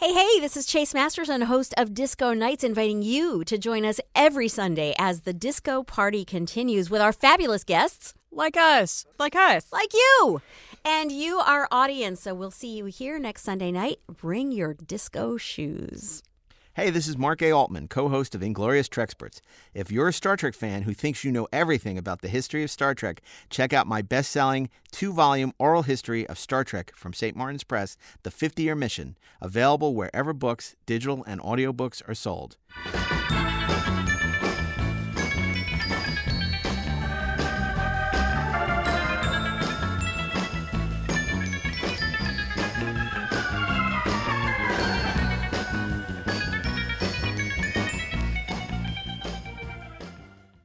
Hey, hey, this is Chase Masterson, host of Disco Nights, inviting you to join us every Sunday as the disco party continues with our fabulous guests. Like us. Like us. Like you. And you, our audience. So we'll see you here next Sunday night. Bring your disco shoes. Hey, this is Mark A. Altman, co host of Inglorious Treksperts. If you're a Star Trek fan who thinks you know everything about the history of Star Trek, check out my best selling two volume oral history of Star Trek from St. Martin's Press, The 50 Year Mission, available wherever books, digital, and audiobooks are sold.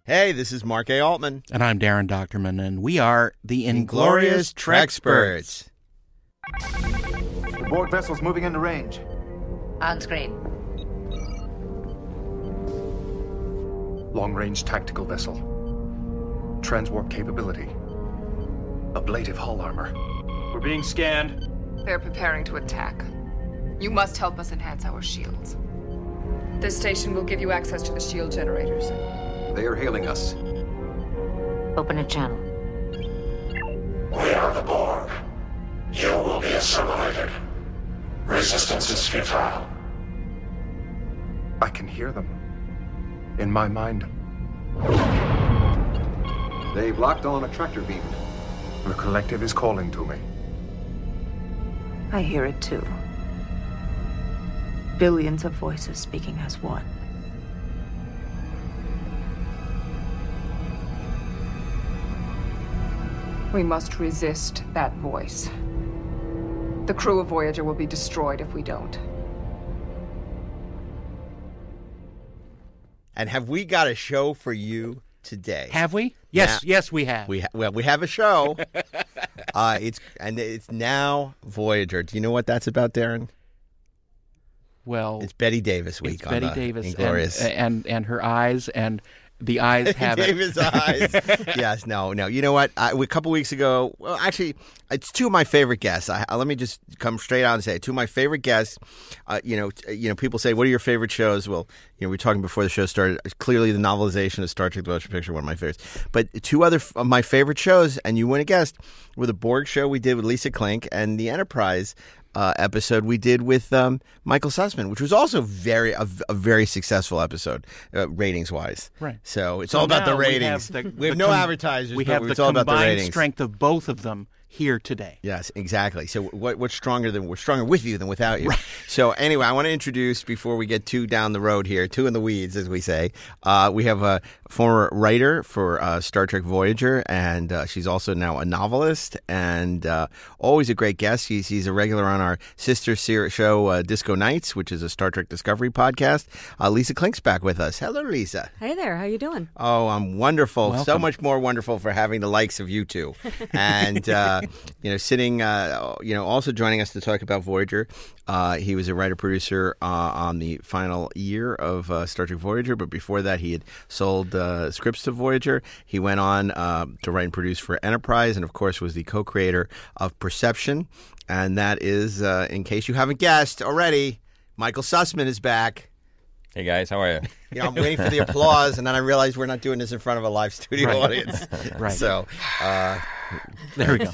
Hey, this is Mark A. Altman. And I'm Daren Dochterman, and we are the Inglorious Inglorious Treksperts. Treksperts. The Borg vessel's moving into range. On screen. Long range tactical vessel. Transwarp capability. Ablative hull armor. We're being scanned. They're preparing to attack. You must help us enhance our shields. This station will give you access to the shield generators. They are hailing us. Open a channel. We are the Borg. You will be assimilated. Resistance is futile. I can hear them. In my mind. They've locked on a tractor beam. The collective is calling to me. I hear it too. Billions of voices speaking as one. We must resist that voice. The crew of Voyager will be destroyed if we don't. And have we got a show for you today? Have we? Yes, yes, we have. We ha- well, we have a show. uh, it's and it's now Voyager. Do you know what that's about, Daren? well, It's Bette Davis week. it's on Betty the Davis Inglorious. and, and and her eyes and the eyes have it. Davis eyes. yes, no, no. You know what? I, a couple weeks ago, well, actually, it's two of my favorite guests. I, I- let me just come straight out and say, it. two of my favorite guests. Uh, you know, t- you know, people say, "What are your favorite shows?" Well, you know, we were talking before the show started. Clearly, the novelization of Star Trek: The Motion Picture, one of my favorites. But two other f- of my favorite shows, and you wouldn't have guessed, were the Borg show we did with Lisa Klink and the Enterprise. Uh, episode we did with um, Michael Sussman, which was also very a, a very successful episode, uh, ratings wise. Right. So it's So all about the now we have ratings. the- We have no com- advertisers. We but have the it's all about the combined strength of both of them here today. Yes, exactly. So what, what's stronger than we're stronger with you than without you. So anyway, I want to introduce before we get too down the road here, two in the weeds, as we say. Uh, we have a former writer for uh, Star Trek Voyager, and uh, she's also now a novelist and uh, always a great guest. She's, she's a regular on our sister show, uh, Disco Nights, which is a Star Trek Discovery podcast. Uh, Lisa Klink's back with us. Hello, Lisa. Hey there, how you doing? Oh, I'm wonderful. So much more wonderful for having the likes of you two. And, uh, you know, sitting, uh, you know, also joining us to talk about Voyager. Uh, he was a writer producer uh, on the final year of Star Trek Voyager, but before that, he had sold scripts to Voyager. He went on to write and produce for Enterprise, and of course, was the co creator of Perception. And that is, in case you haven't guessed already, Michael Sussman is back. Hey guys, how are you? You know, I'm waiting for the applause, and then I realized we're not doing this in front of a live studio Right. audience. Right. So, uh, There we go.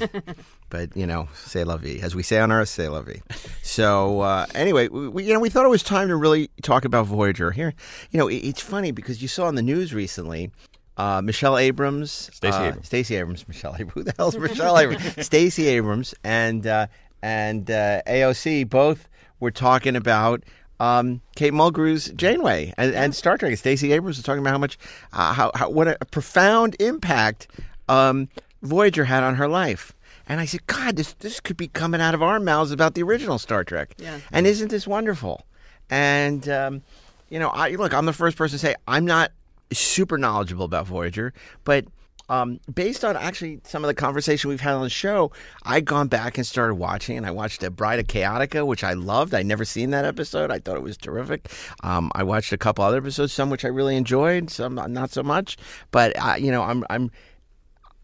but you know, say la vie, as we say on Earth, say la vie. So, uh, anyway, we, we- you know, we thought it was time to really talk about Voyager here. You know, it, it's funny because you saw in the news recently. Uh, Michelle Abrams, Stacey uh, Abrams. Stacey Abrams, Michelle Abrams. Who the hell's Michelle Abrams? Stacey Abrams and uh, and uh, AOC both were talking about um, Kate Mulgrew's Janeway and, and Star Trek. Stacey Abrams was talking about how much, uh, how, how what a profound impact um, Voyager had on her life. And I said, God, this this could be coming out of our mouths about the original Star Trek. Yeah. And isn't this wonderful? And um, you know, I look, I'm the first person to say I'm not super knowledgeable about Voyager, but um, based on actually some of the conversation we've had on the show, I'd gone back and started watching, and I watched a Bride of Chaotica, which I loved. I'd never seen that episode. I thought it was terrific. Um, I watched a couple other episodes, some which I really enjoyed, some not so much. But uh, you know, I'm I'm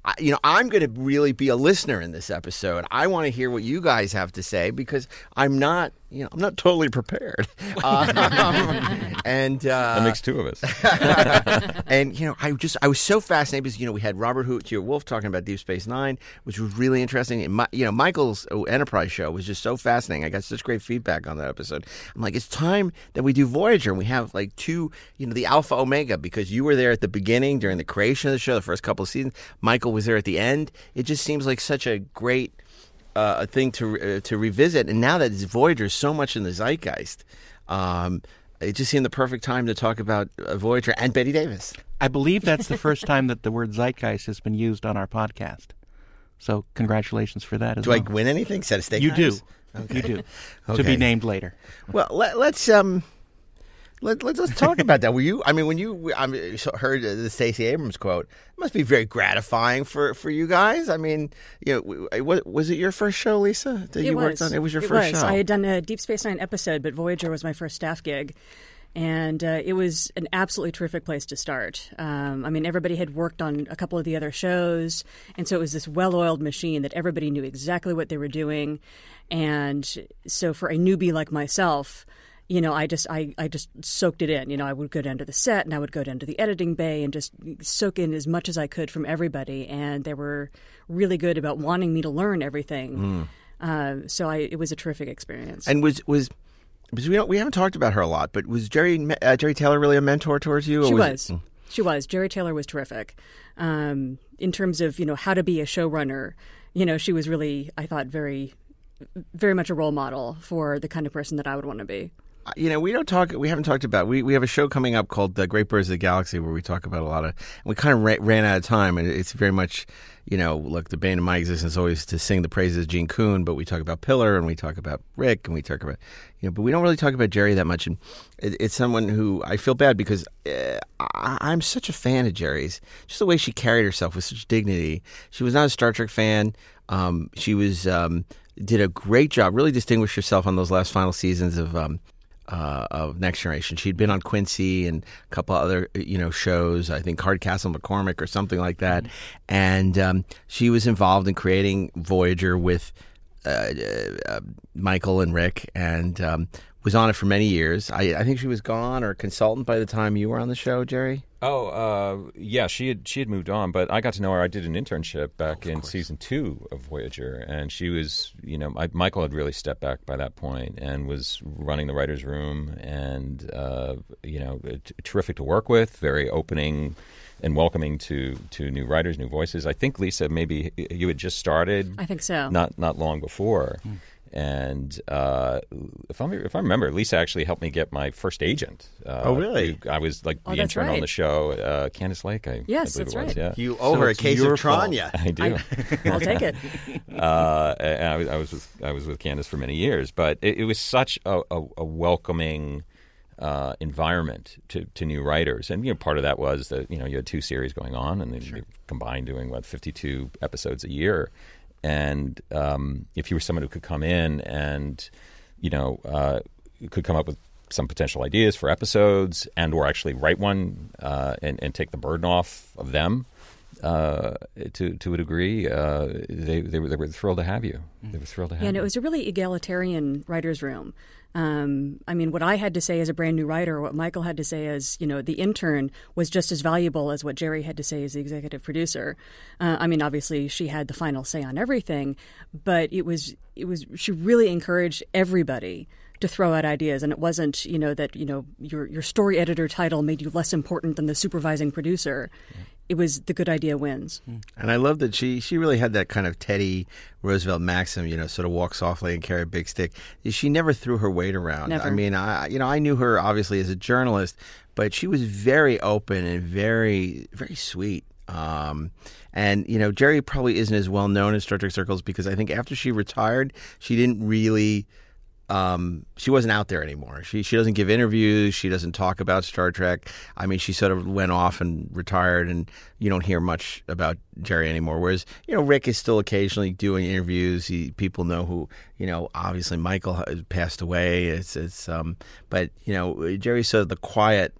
I- you know, I'm going to really be a listener in this episode. I want to hear what you guys have to say because I'm not you know, I'm not totally prepared. Um, and uh, that makes two of us. and you know, I just I was so fascinated because you know we had Robert Hewitt Wolfe talking about Deep Space Nine, which was really interesting. And my, you know, Michael's Enterprise show was just so fascinating. I got such great feedback on that episode. I'm like, it's time that we do Voyager, and we have like two, you know, the Alpha Omega because you were there at the beginning during the creation of the show, the first couple of seasons. Michael was there at the end. It just seems like such a great uh, a thing to uh, to revisit. And now that Voyager is so much in the zeitgeist, um, it just seemed the perfect time to talk about uh, Voyager and Bette Davis. I believe that's the first time that the word zeitgeist has been used on our podcast. So congratulations for that as do well. I win anything? Set a stake. You knives? do. Okay. You do. Okay. To be named later. Well, let, let's um. Let, let's let's talk about that. Were you? I mean, when you I mean, heard the Stacey Abrams quote, it must be very gratifying for, for you guys. I mean, you know, was, was it your first show, Lisa? That it you was. worked on? It was your it first was. show. I had done a Deep Space Nine episode, but Voyager was my first staff gig. And uh, it was an absolutely terrific place to start. Um, I mean, everybody had worked on a couple of the other shows, and so it was this well-oiled machine that everybody knew exactly what they were doing. And so, for a newbie like myself, you know, I just I, I just soaked it in. You know, I would go down to the set and I would go down to the editing bay and just soak in as much as I could from everybody. And they were really good about wanting me to learn everything. Uh, so I, it was a terrific experience. and was was because we don't, we haven't talked about her a lot, but was Jeri uh, Jeri Taylor really a mentor towards you? or She it- was. She was. Jeri Taylor was terrific. Um, in terms of, you know, how to be a showrunner, you know, she was really, I thought, very, very much a role model for the kind of person that I would want to be. You know, we don't talk. We haven't talked about. We we have a show coming up called The Great Birds of the Galaxy where we talk about a lot of. We kind of ra- ran out of time, and it's very much, you know, look, the bane of my existence is always to sing the praises of Gene Coon, but we talk about Piller and we talk about Rick and we talk about, you know, but we don't really talk about Jeri that much. And it, it's someone who I feel bad because uh, I, I'm such a fan of Jeri's. Just the way she carried herself with such dignity. She was not a Star Trek fan. Um, she was um, did a great job. Really distinguished herself on those last final seasons of. Um, uh, of Next Generation. She'd been on Quincy and a couple other you know shows. I think Hardcastle McCormick or something like that. And um, she was involved in creating Voyager with uh, uh, Michael and Rick, and um, was on it for many years. I, I think she was gone or consultant by the time you were on the show, Jeri. Oh, uh, yeah, she had she had moved on, but I got to know her. I did an internship back in season two of Voyager, and she was, you know, I, Michael had really stepped back by that point and was running the writers' room, and uh, you know, t- terrific to work with, very opening and welcoming to to new writers, new voices. I think Lisa, maybe you had just started. I think so. Not not long before. And uh, if I if I remember, Lisa actually helped me get my first agent. Uh, Oh, really? I was like Oh, the that's intern on the show, uh, Candace Lake. I, Yes, I believe that's it was. right. Yeah, You owe her a it's case your of Tranya. I do. I'll take it. uh, and I, was- I was with I was with Candice for many years, but it, it was such a, a, a welcoming uh, environment to, to new writers, and you know part of that was that you know you had two series going on, and then you combined doing what fifty two episodes a year, and um, if you were someone who could come in and you know uh, could come up with some potential ideas for episodes and or actually write one uh, and, and take the burden off of them uh, to to a degree. Uh, they, they were they were thrilled to have you. They were thrilled to have Yeah, and you. it was a really egalitarian writer's room. Um, I mean, what I had to say as a brand new writer, what Michael had to say as you know the intern, was just as valuable as what Jeri had to say as the executive producer. Uh, I mean, obviously she had the final say on everything, but it was it was she really encouraged everybody to throw out ideas, and it wasn't you know that you know your your story editor title made you less important than the supervising producer. It was the good idea wins. And I love that she she really had that kind of Teddy Roosevelt maxim, you know, sort of walk softly and carry a big stick. She never threw her weight around. Never. I mean, I you know I knew her obviously as a journalist, but she was very open and very very sweet. Um, and you know, Jeri probably isn't as well known in Star Trek circles because I think after she retired, she didn't really um, she wasn't out there anymore. She she doesn't give interviews. She doesn't talk about Star Trek. I mean, she sort of went off and retired, and you don't hear much about Jeri anymore. Whereas you know, Rick is still occasionally doing interviews. He people know who you know. Obviously, Michael has passed away. It's it's um, but you know, Jeri's sort of the quiet,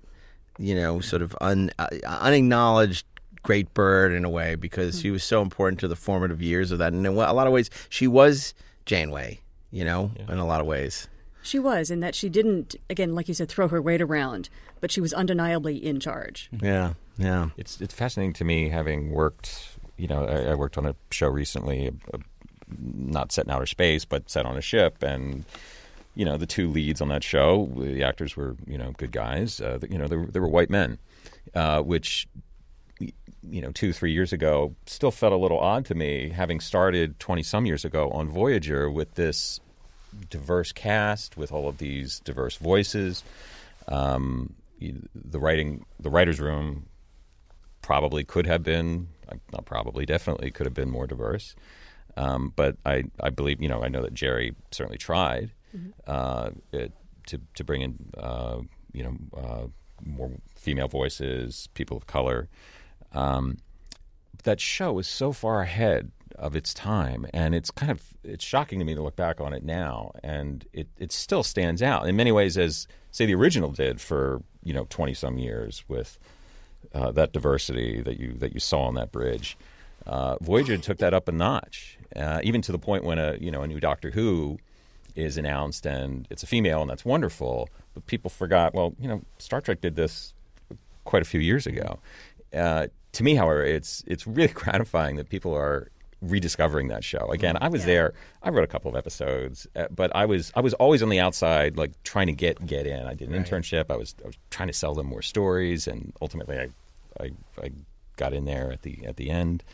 you know, sort of un uh, unacknowledged great bird in a way because she was so important to the formative years of that. And in a lot of ways, she was Janeway. You know, in a lot of ways. She was in that she didn't, again, like you said, throw her weight around, but she was undeniably in charge. Yeah, yeah. It's it's fascinating to me having worked. You know, I, I worked on a show recently, a, a, not set in outer space, but set on a ship, and you know, the two leads on that show, the actors were you know good guys. Uh, you know, they were, they were white men, uh, which you know, two, three years ago, still felt a little odd to me, having started 20 some years ago on Voyager with this diverse cast, with all of these diverse voices. Um, the writing, the writer's room probably could have been, not probably, definitely could have been more diverse. Um, but I, I believe, you know, I know that Jeri certainly tried mm-hmm. uh, it, to, to bring in, uh, you know, uh, more female voices, people of color. Um, that show was so far ahead of its time, and it's kind of it's shocking to me to look back on it now, and it it still stands out in many ways as say the original did for you know twenty some years with uh, that diversity that you that you saw on that bridge. Uh, Voyager took that up a notch, uh, even to the point when a you know a new Doctor Who is announced and it's a female and that's wonderful, but people forgot. Well, you know, Star Trek did this quite a few years ago. To me, however, it's it's really gratifying that people are rediscovering that show again. I was yeah. there. I wrote a couple of episodes, uh, but I was I was always on the outside, like trying to get get in. I did an right. internship. I was I was trying to sell them more stories, and ultimately, I I, I got in there at the at the end,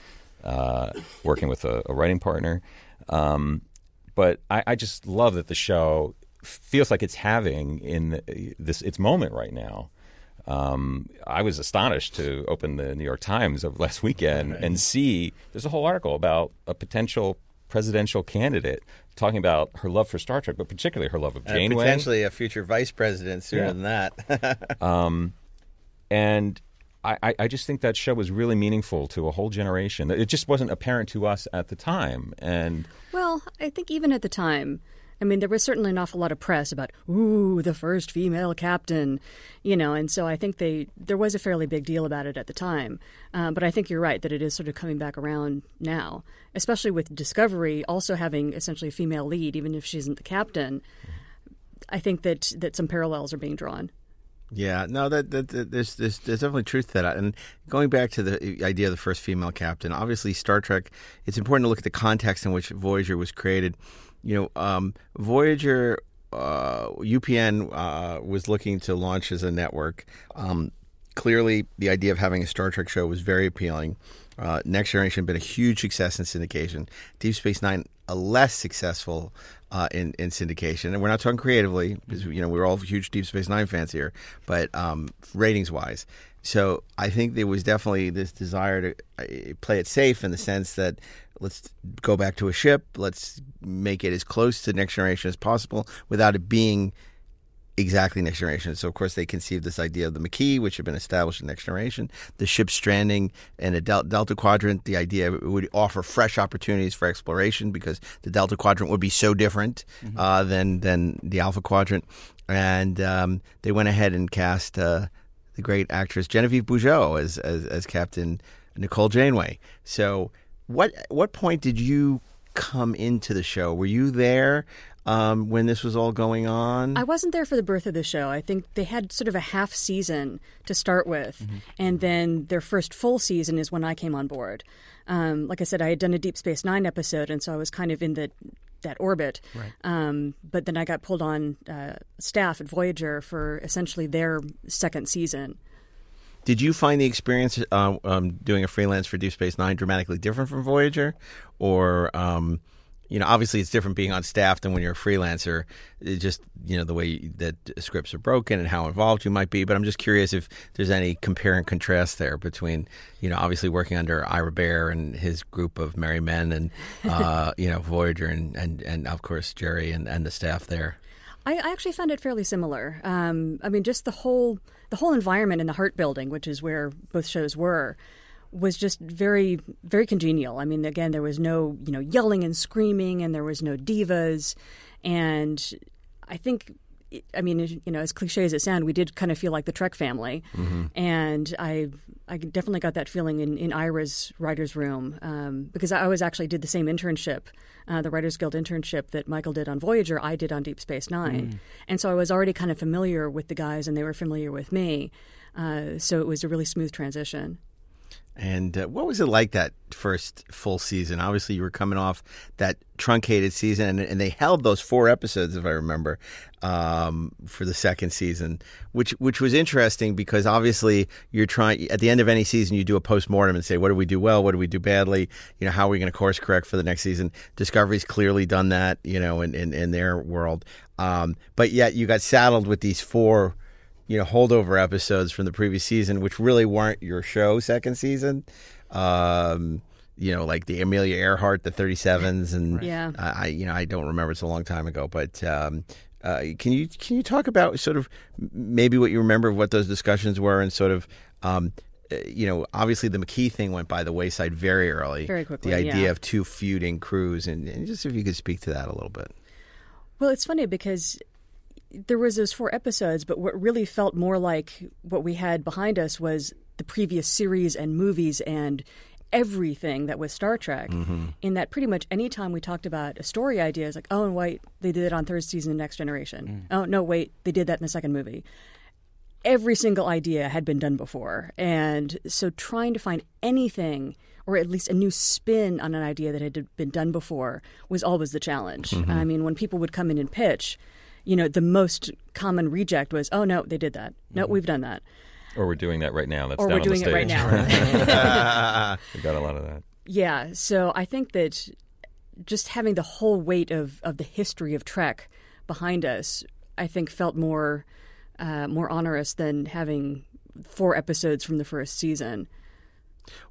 uh, working with a, a writing partner. Um, but I, I, just love that the show feels like it's having in this its moment right now. Um, I was astonished to open the New York Times of last weekend right. and see there's a whole article about a potential presidential candidate talking about her love for Star Trek, but particularly her love of Janeway. Potentially a future vice president sooner yeah. than that. um, and I, I, just think that show was really meaningful to a whole generation. It just wasn't apparent to us at the time. And well, I think even at the time, I mean, there was certainly an awful lot of press about, ooh, the first female captain, you know, and so I think they there was a fairly big deal about it at the time. Uh, but I think you're right that it is sort of coming back around now, especially with Discovery also having essentially a female lead, even if she isn't the captain. I think that that some parallels are being drawn. Yeah, no, that, that, that, there's, there's there's definitely truth to that. And going back to the idea of the first female captain, obviously Star Trek. It's important to look at the context in which Voyager was created you know, um, Voyager, uh, UPN uh, was looking to launch as a network. Um, clearly, the idea of having a Star Trek show was very appealing. Uh, Next Generation been a huge success in syndication. Deep Space Nine, a less successful uh, in in syndication, and we're not talking creatively because you know we're all huge Deep Space Nine fans here, but um, ratings wise. So I think there was definitely this desire to uh, play it safe in the sense that let's go back to a ship. Let's make it as close to next generation as possible without it being exactly next generation. So, of course, they conceived this idea of the Maquis, which had been established in next generation, the ship stranding in a del- Delta Quadrant. The idea it would offer fresh opportunities for exploration because the Delta Quadrant would be so different mm-hmm. uh, than than the Alpha Quadrant. And um, they went ahead and cast uh, the great actress Genevieve Bujold as, as, as Captain Nicole Janeway. So what what point did you come into the show? Were you there um, when this was all going on? I wasn't there for the birth of the show. I think they had sort of a half season to start with, mm-hmm. and then their first full season is when I came on board. Um, like I said, I had done a Deep Space Nine episode, and so I was kind of in the that orbit. Right. Um, but then I got pulled on uh, staff at Voyager for essentially their second season. Did you find the experience uh, um, doing a freelance for Deep Space Nine dramatically different from Voyager, or um, you know, obviously it's different being on staff than when you're a freelancer. It just you know the way that scripts are broken and how involved you might be. But I'm just curious if there's any compare and contrast there between you know obviously working under Ira Behr and his group of merry men, and uh, you know Voyager and, and and of course Jeri and, and the staff there. I, I actually found it fairly similar. Um, I mean, just the whole the whole environment in the Hart Building, which is where both shows were, was just very very congenial. I mean, again, there was no you know yelling and screaming, and there was no divas, and I think I mean, you know, as cliche as it sounds, we did kind of feel like the Trek family, Mm-hmm. and I, I definitely got that feeling in, in Ira's writers' room um, because I was actually did the same internship, uh, the Writers Guild internship that Michael did on Voyager. I did on Deep Space Nine, and so I was already kind of familiar with the guys, and they were familiar with me. Uh, so it was a really smooth transition. And uh, what was it like that first full season? Obviously, you were coming off that truncated season, and, and they held those four episodes, if I remember, um, for the second season, which which was interesting because obviously you're trying at the end of any season you do a post mortem and say what did we do well, what did we do badly, you know how are we going to course correct for the next season. Discovery's clearly done that, you know, in in, in their world, um, but yet you got saddled with these four you know holdover episodes from the previous season, which really weren't your show second season. Um, you know, like the Amelia Earhart, the 37s, and Yeah. I, I, you know, I don't remember. It's a long time ago, but um, uh, can you can you talk about sort of maybe what you remember of what those discussions were, and sort of. Um, uh, you know, obviously the Maquis thing went by the wayside very early. Very quickly, The idea yeah. of two feuding crews, and, and just if you could speak to that a little bit. Well, it's funny because there was those four episodes, but what really felt more like what we had behind us was the previous series and movies and everything that was Star Trek. Mm-hmm. In that pretty much any time we talked about a story idea, it's like, oh, and wait, they did it on third season of Next Generation. Mm. Oh, no, wait, they did that in the second movie. Every single idea had been done before. And so trying to find anything or at least a new spin on an idea that had been done before was always the challenge. Mm-hmm. I mean, when people would come in and pitch, you know, the most common reject was, "Oh no, they did that. No, we've done that." Or we're doing that right now. That's Or down we're on the doing it right now. we got a lot of that. Yeah, so I think that just having the whole weight of, of the history of Trek behind us, I think felt more uh, more onerous than having four episodes from the first season.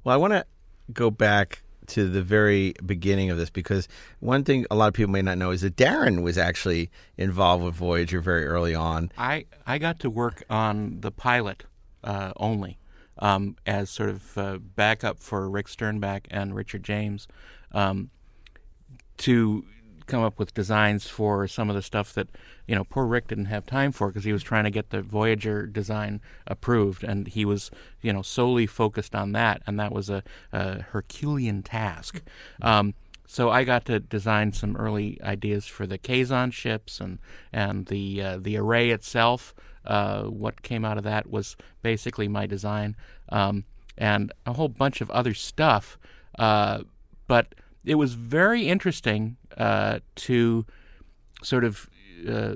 Well, I want to go back to the very beginning of this because one thing a lot of people may not know is that Daren was actually involved with Voyager very early on. I, I got to work on the pilot uh, only um, as sort of uh, backup for Rick Sternbach and Richard James um, to come up with designs for some of the stuff that you know poor Rick didn't have time for because he was trying to get the Voyager design approved and he was you know solely focused on that and that was a, a Herculean task. Um, so I got to design some early ideas for the Kazon ships and and the uh, the array itself. Uh, what came out of that was basically my design, um, and a whole bunch of other stuff. Uh, but it was very interesting uh, to sort of uh,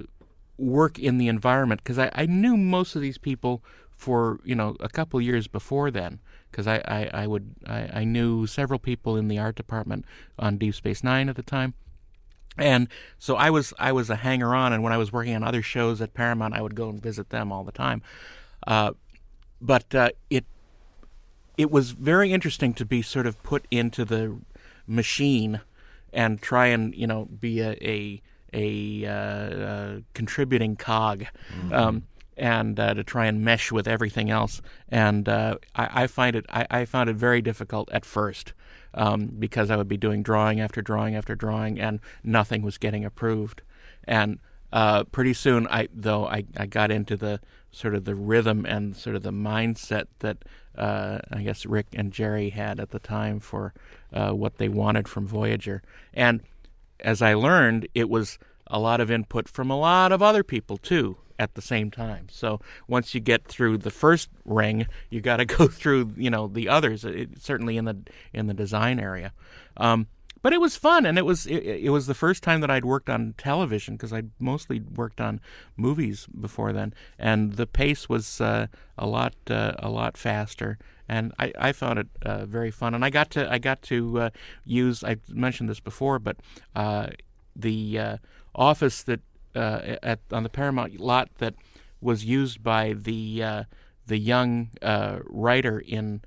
work in the environment because I, I knew most of these people for you know a couple years before then because I, I, I would I, I knew several people in the art department on Deep Space Nine at the time. And so I was I was a hanger on, and when I was working on other shows at Paramount, I would go and visit them all the time. Uh, but uh, it it was very interesting to be sort of put into the machine and try and you know be a a, a uh, uh, contributing cog. Um, and uh, to try and mesh with everything else, and uh, I, I find it I, I found it very difficult at first um, because I would be doing drawing after drawing after drawing, and nothing was getting approved. And uh, pretty soon, I though I, I got into the sort of the rhythm and sort of the mindset that uh, I guess Rick and Jeri had at the time for uh, what they wanted from Voyager. And as I learned, it was a lot of input from a lot of other people too at the same time. So once you get through the first ring, you got to go through you know the others. It, certainly in the in the design area. Um, but it was fun, and it was it, it was the first time that I'd worked on television because I'd mostly worked on movies before then, and the pace was uh, a lot uh, a lot faster, and I, I found it uh, very fun. And I got to I got to uh, use I mentioned this before, but uh, the uh, office that uh, at on the Paramount lot that was used by the uh, the young writer in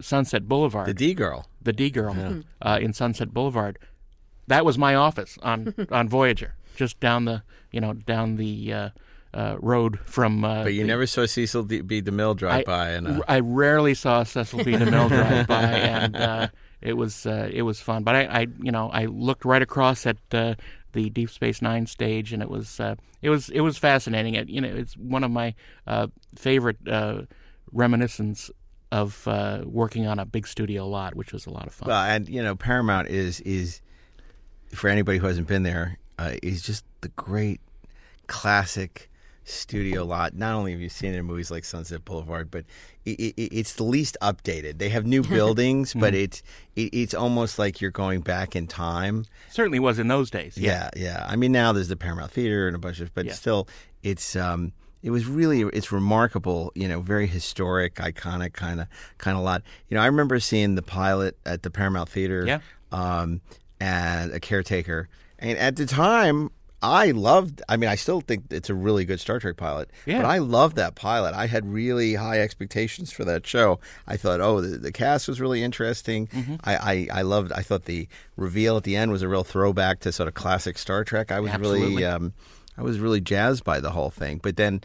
Sunset Boulevard, The D girl. The D girl uh, in Sunset Boulevard. That was my office on on Voyager, just down the you know down the uh, uh, road from. Uh, But you the- never saw Cecil D- B. DeMille drive I, by, and uh, I rarely saw Cecil B. DeMille drive by, and uh, it was uh, it was fun. But I, I, you know, I looked right across at uh, the Deep Space Nine stage, and it was uh, it was it was fascinating. It, you know, it's one of my uh, favorite uh, reminiscence of uh, working on a big studio lot, which was a lot of fun. Well, and you know, Paramount is is for anybody who hasn't been there, uh, is just the great classic studio lot. Not only have you seen it in movies like Sunset Boulevard, but it, it, it's the least updated. They have new buildings, but it's it, it's almost like you're going back in time. Certainly was in those days. Yeah, yeah. I mean, now there's the Paramount Theater and a bunch of, but Yeah. still, it's um, it was really it's remarkable. You know, very historic, iconic kind of kind of lot. You know, I remember seeing the pilot at the Paramount Theater. Yeah. Um, and a caretaker, and at the time. I loved. I mean, I still think it's a really good Star Trek pilot. Yeah. But I loved that pilot. I had really high expectations for that show. I thought, oh, the, the cast was really interesting. Mm-hmm. I, I, I loved. I thought the reveal at the end was a real throwback to sort of classic Star Trek. I was really, um, I was really jazzed by the whole thing. But then,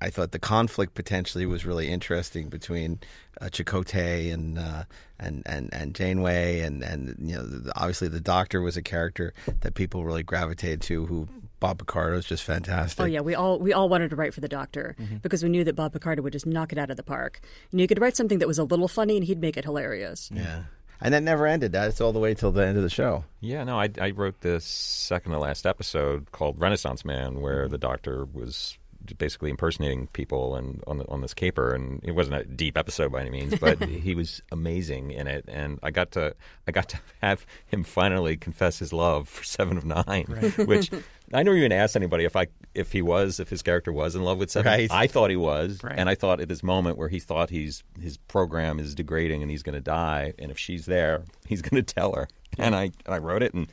I thought the conflict potentially was really interesting between uh, Chakotay and uh, and and and Janeway, and and you know, the, obviously the Doctor was a character that people really gravitated to. Who Bob Picardo is just fantastic. Oh yeah, we all we all wanted to write for the Doctor because we knew that Bob Picardo would just knock it out of the park. And you could write something that was a little funny, and he'd make it hilarious. Yeah. And that never ended. That's all the way till the end of the show. Yeah, no, I, I wrote this second to last episode called Renaissance Man, where mm-hmm. the doctor was basically impersonating people and on the, on this caper, and it wasn't a deep episode by any means, but he was amazing in it, and I got to I got to have him finally confess his love for Seven of Nine, which. I never even asked anybody if I if he was if his character was in love with Seven. Right. I thought he was, Right. and I thought at this moment where he thought he's his program is degrading and he's going to die, and if she's there, he's going to tell her. And I and I wrote it, and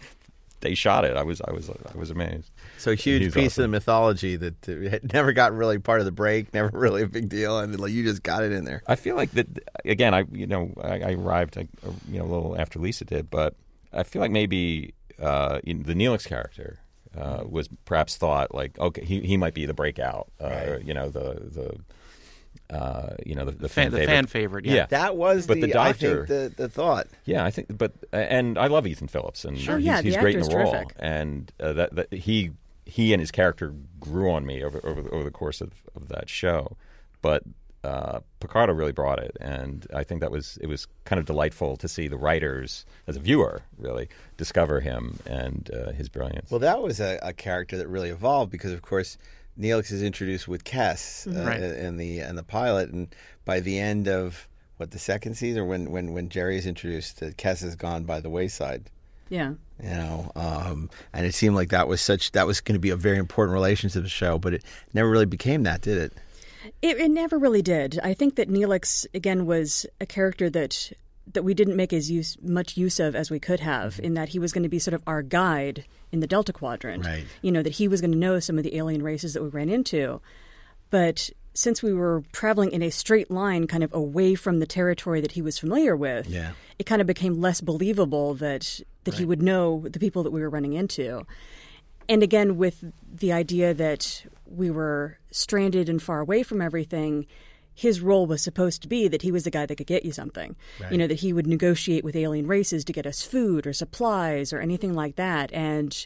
they shot it. I was I was I was amazed. So a huge piece of the mythology that uh, had never got really part of the break, never really a big deal, and like you just got it in there. I feel like that again. I you know I, I arrived I, you know a little after Lisa did, but I feel like maybe uh, the Neelix character uh, was perhaps thought like okay he he might be the breakout. Uh, You know the the. Uh, you know the, the fan, Fan- the favorite. fan favorite, yeah. That was But the, the I doctor- think the the thought. Yeah, I think, but and I love Ethan Phillips, and Sure, he's, yeah, he's great in the role, terrific. and uh, that, that he he and his character grew on me over over, over the course of, of that show, but uh, Picardo really brought it, and I think that was it was kind of delightful to see the writers as a viewer really discover him and uh, his brilliance. Well, that was a, a character that really evolved because, of course, Neelix is introduced with Kes uh, Right. in the and the pilot, and by the end of what the second season, when when when Jeri is introduced, uh, Kes has gone by the wayside. Yeah. You know, um, and it seemed like that was such that was going to be a very important relationship to the show, but it never really became that, did it? It, it never really did. I think that Neelix again was a character that that we didn't make as use, much use of as we could have. Mm-hmm. In that he was going to be sort of our guide in the Delta Quadrant. Right. You know that he was going to know some of the alien races that we ran into, but since we were traveling in a straight line, kind of away from the territory that he was familiar with, Yeah. it kind of became less believable that that he would know the people that we were running into. And again, with the idea that we were stranded and far away from everything, his role was supposed to be that he was the guy that could get you something. You know, that he would negotiate with alien races to get us food or supplies or anything like that. And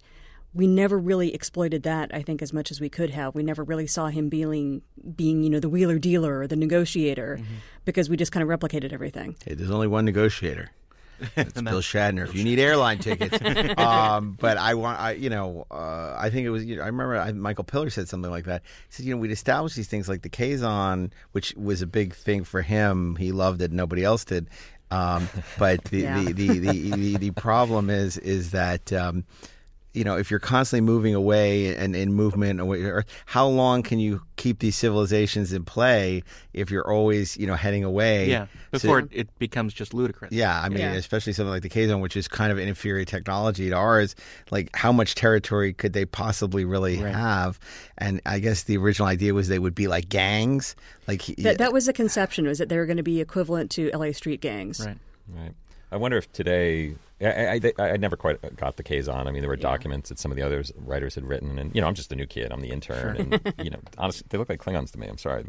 we never really exploited that, I think, as much as we could have. We never really saw him being, being you know, the wheeler dealer or the negotiator mm-hmm. because we just kind of replicated everything. Hey, there's only one negotiator. It's Bill Shatner. If you need airline tickets, um, but I want, I you know, uh, I think it was. You know, I remember I, Michael Piller said something like that. He said, you know, we'd established these things like the Kazon, which was a big thing for him. He loved it. Nobody else did. Um, but the, Yeah. the, the, the, the, the problem is is that. Um, you know, if you're constantly moving away and in movement or how long can you keep these civilizations in play if you're always, you know, heading away? Yeah, before it, it becomes just ludicrous. yeah, I mean, Yeah. especially something like the Kazon, which is kind of an inferior technology to ours. Like, how much territory could they possibly really have? And I guess the original idea was they would be like gangs. Like, he- That, that was the conception, was that they were going to be equivalent to LA street gangs. Right. Right. I wonder if today. I, I, I, never quite got the Kazon. I mean, there were documents that some of the other writers had written, and you know, I'm just a new kid. I'm the intern, and you know, honestly, they look like Klingons to me. I'm sorry,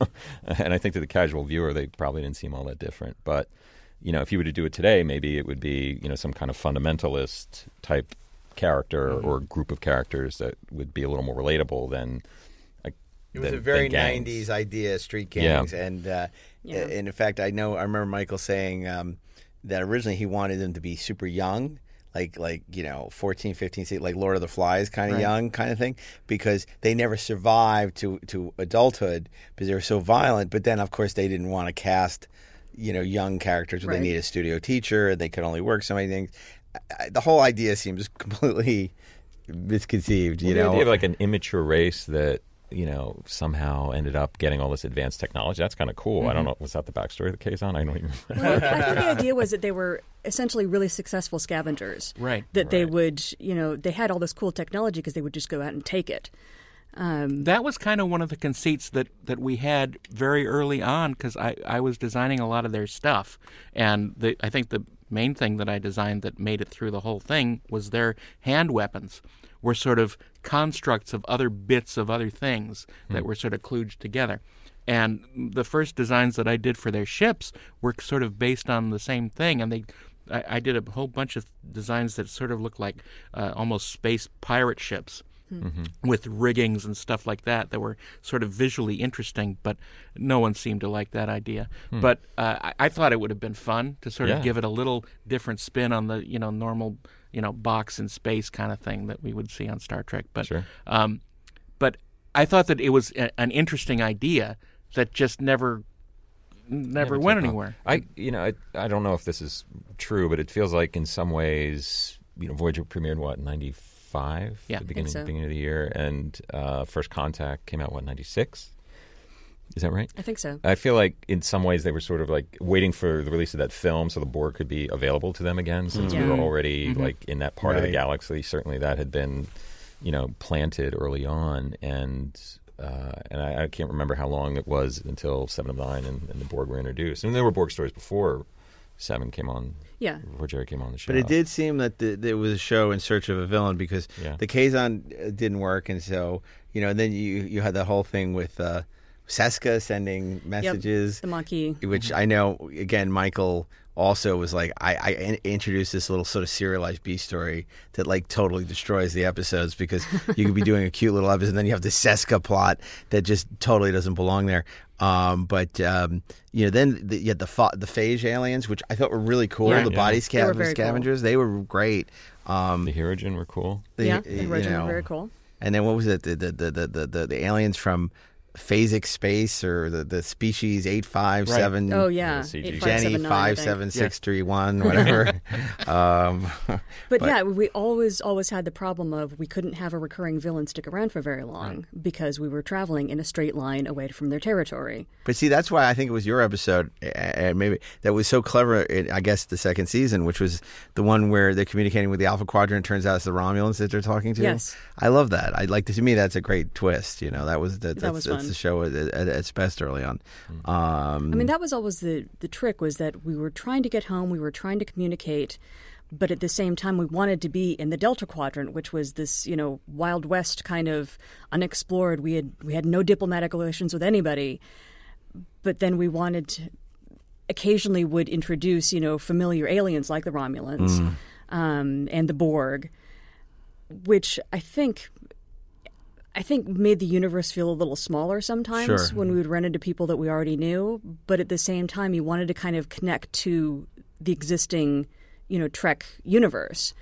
and I think to the casual viewer, they probably didn't seem all that different. But you know, if you were to do it today, maybe it would be you know some kind of fundamentalist type character Mm-hmm. or group of characters that would be a little more relatable than. Like, It was than- a very '90s idea, street Yeah. gangs, and uh, and in fact, I know I remember Michael saying um, that originally he wanted them to be super young. Like, like you know, 14, 15, 16, like Lord of the Flies kind of Right. young kind of thing, because they never survived to, to adulthood because they were so violent. But then, of course, they didn't want to cast, you know, young characters where Right. they need a studio teacher. And they could only work so many things. I- I- The whole idea seems completely misconceived. You Well, the know, idea of like an immature race that you know somehow ended up getting all this advanced technology. That's kind of cool. I don't Mhm. know. Was that the backstory of the Kazon? I don't even. Well, I think the idea was that they were essentially really successful scavengers. Right. That they would, you know, they had all this cool technology because they would just go out and take it. Um, that was kind of one of the conceits that, that we had very early on because I, I was designing a lot of their stuff. And the, I think the main thing that I designed that made it through the whole thing was their hand weapons were sort of constructs of other bits of other things that Hmm. were sort of kludged together. And the first designs that I did for their ships were sort of based on the same thing. And they, I, I did a whole bunch of designs that sort of looked like uh, almost space pirate ships Mhm. with riggings and stuff like that that were sort of visually interesting, but no one seemed to like that idea. Hmm. But uh, I, I thought it would have been fun to sort Yeah. of give it a little different spin on the you know normal you know box in space kind of thing that we would see on Star Trek. But Sure. um, but I thought that it was a, an interesting idea that just never never took went off. anywhere. I, you know, I, I don't know if this is true, but it feels like in some ways, you know, Voyager premiered what ninety five, Yeah. The beginning so. beginning of the year, and uh, First Contact came out what ninety six. Is that right? I think so. I feel like in some ways they were sort of like waiting for the release of that film so the Borg could be available to them again, since we Yeah. were already Mm-hmm. Mhm. like in that part of the galaxy. Certainly, that had been, you know, planted early on, and uh, and I, I can't remember how long it was until Seven of Nine and, and the Borg were introduced. And there were Borg stories before Seven came on. Yeah. before Jeri came on the show. But it did seem that the, there was a show in search of a villain because Yeah. the Kazon uh, didn't work, and so you know, and then you you had the whole thing with uh, Seska sending messages, the monkey. which I know again, Michael also was like, I, I in- introduced this little sort of serialized B story that like totally destroys the episodes because you could be doing a cute little episode, and then you have the Seska plot that just totally doesn't belong there. Um, but um, you know, then the, you had the fa- the phage aliens, which I thought were really cool. Right. The Yeah. body They were scav- very cool. scavengers, they were great. Um, the Hirogen were cool. the- yeah, the you know, were very cool. And then what was it? The the the the the, the, the aliens from Phasic Space or the, the species eight five seven. Oh, yeah. 8579, Jenny I five think. seven six three one whatever. um, But, yeah, we always always had the problem of we couldn't have a recurring villain stick around for very long Right. because we were traveling in a straight line away from their territory. But see, that's why I think it was your episode, and maybe that was so clever. In, I guess the second season, which was the one where they're communicating with the Alpha Quadrant. Turns out it's the Romulans that they're talking to. Yes. I love that. I like to me that's a great twist. You know, that was the, That that's, was that's fun. The show at, at its best early on. Um, I mean, that was always the the trick was that we were trying to get home, we were trying to communicate, but at the same time, we wanted to be in the Delta Quadrant, which was this you know Wild West kind of unexplored. We had we had no diplomatic relations with anybody, but then we wanted to occasionally would introduce you know familiar aliens like the Romulans Mm. um, and the Borg, which I think. I think made the universe feel a little smaller sometimes Sure. when we would run into people that we already knew, but at the same time, you wanted to kind of connect to the existing, you know, Trek universe.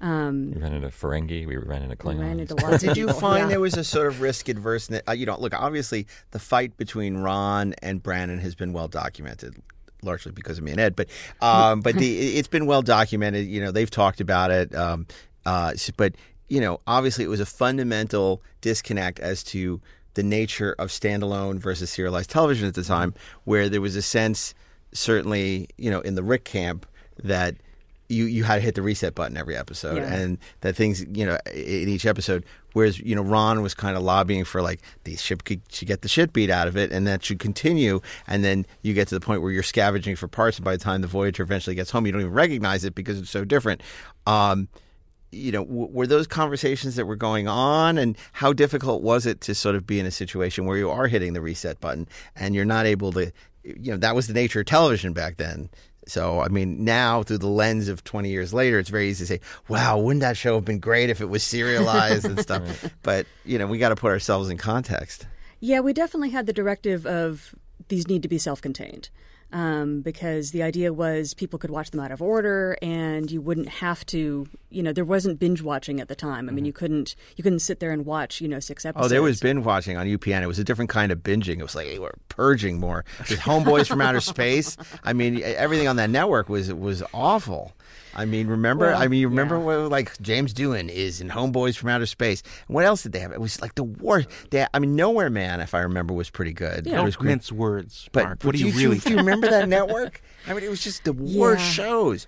Um, We ran into Ferengi. We ran into Klingons. we ran into lots of Did you find Yeah. there was a sort of risk adverse? Uh, you know, look, obviously the fight between Ron and Brannon has been well documented. Largely because of me and Ed, but um, but the it's been well documented. You know, they've talked about it. Um, uh, but you know, obviously it was a fundamental disconnect as to the nature of standalone versus serialized television at the time, where there was a sense, certainly, you know, in the Rick camp that you you had to hit the reset button every episode, Yeah. and that things you know in each episode. Whereas you know Ron was kind of lobbying for like the ship could, should get the shit beat out of it, and that should continue. And then you get to the point where you're scavenging for parts, and by the time the Voyager eventually gets home, you don't even recognize it because it's so different. Um, you know, w- were those conversations that were going on, and how difficult was it to sort of be in a situation where you are hitting the reset button and you're not able to, you know, that was the nature of television back then. So, I mean, now through the lens of 20 years later, it's very easy to say, wow, wouldn't that show have been great if it was serialized and stuff? But, you know, we got to put ourselves in context. Yeah, we definitely had the directive of these need to be self contained. Um, because the idea was people could watch them out of order, and you wouldn't have to. You know, there wasn't binge watching at the time. I mean, you couldn't you couldn't sit there and watch you know six episodes. Oh, there was binge watching on UPN. It was a different kind of binging. It was like we're purging more. With Homeboys from Outer Space. I mean, everything on that network was was awful. I mean, remember? Well, I mean, you remember yeah. what like James Doohan is in Homeboys from Outer Space. What else did they have? It was like the worst. They, I mean, Nowhere Man, if I remember, was pretty good. Yeah. It was mince words, But Mark. What do you you, really do you remember that network? I mean, it was just the worst Yeah. shows.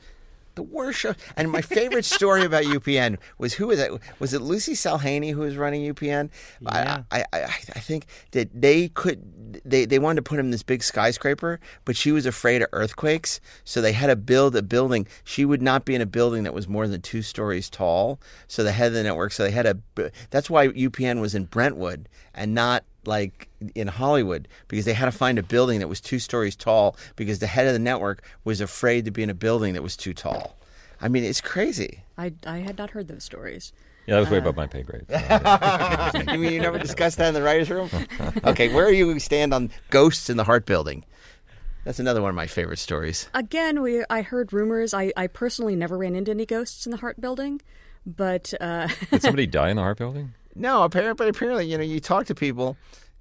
The worst show. And my favorite story about UPN was who was it? Was it Lucie Salhany who was running UPN? Yeah. I, I, I, think that they could they, they wanted to put him in this big skyscraper, but she was afraid of earthquakes, so they had to build a building. She would not be in a building that was more than two stories tall. So the head of the network, so they had a. That's why UPN was in Brentwood and not like in Hollywood because they had to find a building that was two stories tall because the head of the network was afraid to be in a building that was too tall. I mean, it's crazy. I, I had not heard those stories. Yeah, that was way above my pay grade. you mean you never discussed that in the writers' room? Okay, where do you stand on ghosts in the Hart Building? That's another one of my favorite stories. Again, we I heard rumors. I, I personally never ran into any ghosts in the Hart Building, but uh, Did somebody die in the Hart Building? No, apparently, but apparently, you know, you talk to people.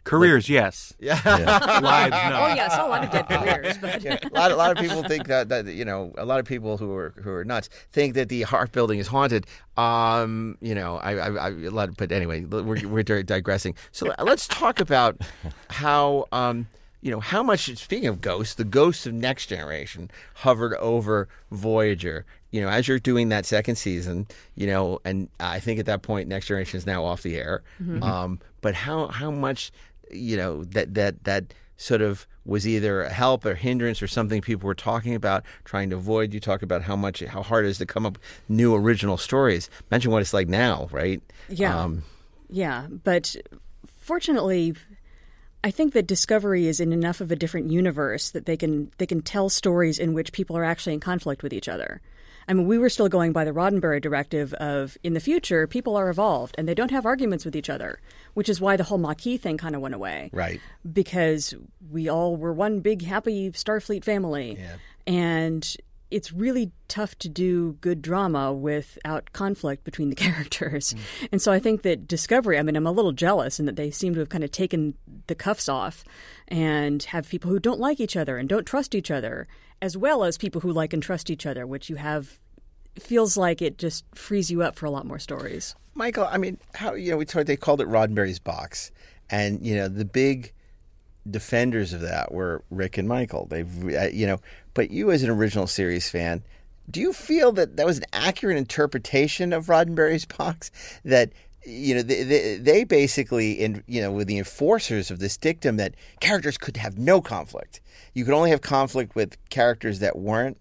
Careers, yes. Yeah. Lives, no. oh yeah, I a lot of dead careers. But Yeah, a lot, a lot of people think that, that you know, a lot of people who are who are nuts think that the Hart Building is haunted. Um, you know, I, I, I a lot, but anyway, we're we're digressing. So let's talk about how, um, you know, how much. Speaking of ghosts, the ghosts of Next Generation hovered over Voyager. You know, as you're doing that second season, you know, and I think at that point, Next Generation is now off the air. Um, but how how much, you know, that that that sort of was either a help or hindrance or something people were talking about trying to avoid. You talk about how much how hard it is to come up with new original stories. Mention what it's like now, right? Yeah. Um, Yeah, but fortunately, I think that Discovery is in enough of a different universe that they can they can tell stories in which people are actually in conflict with each other. I mean, we were still going by the Roddenberry directive of in the future people are evolved and they don't have arguments with each other, which is why the whole Maquis thing kind of went away. Right. Because we all were one big happy Starfleet family. Yeah. And it's really tough to do good drama without conflict between the characters. Mm. And so I think that Discovery, I mean, I'm a little jealous in that they seem to have kind of taken the cuffs off and have people who don't like each other and don't trust each other, as well as people who like and trust each other, which you have feels like it just frees you up for a lot more stories. Michael, I mean, how you know we talked, they called it Roddenberry's box, and you know the big defenders of that were Rick and Michael. They've uh, you know, but you as an original series fan, do you feel that that was an accurate interpretation of Roddenberry's box? That you know they, they, they basically in you know were the enforcers of this dictum that characters could have no conflict. You could only have conflict with characters that weren't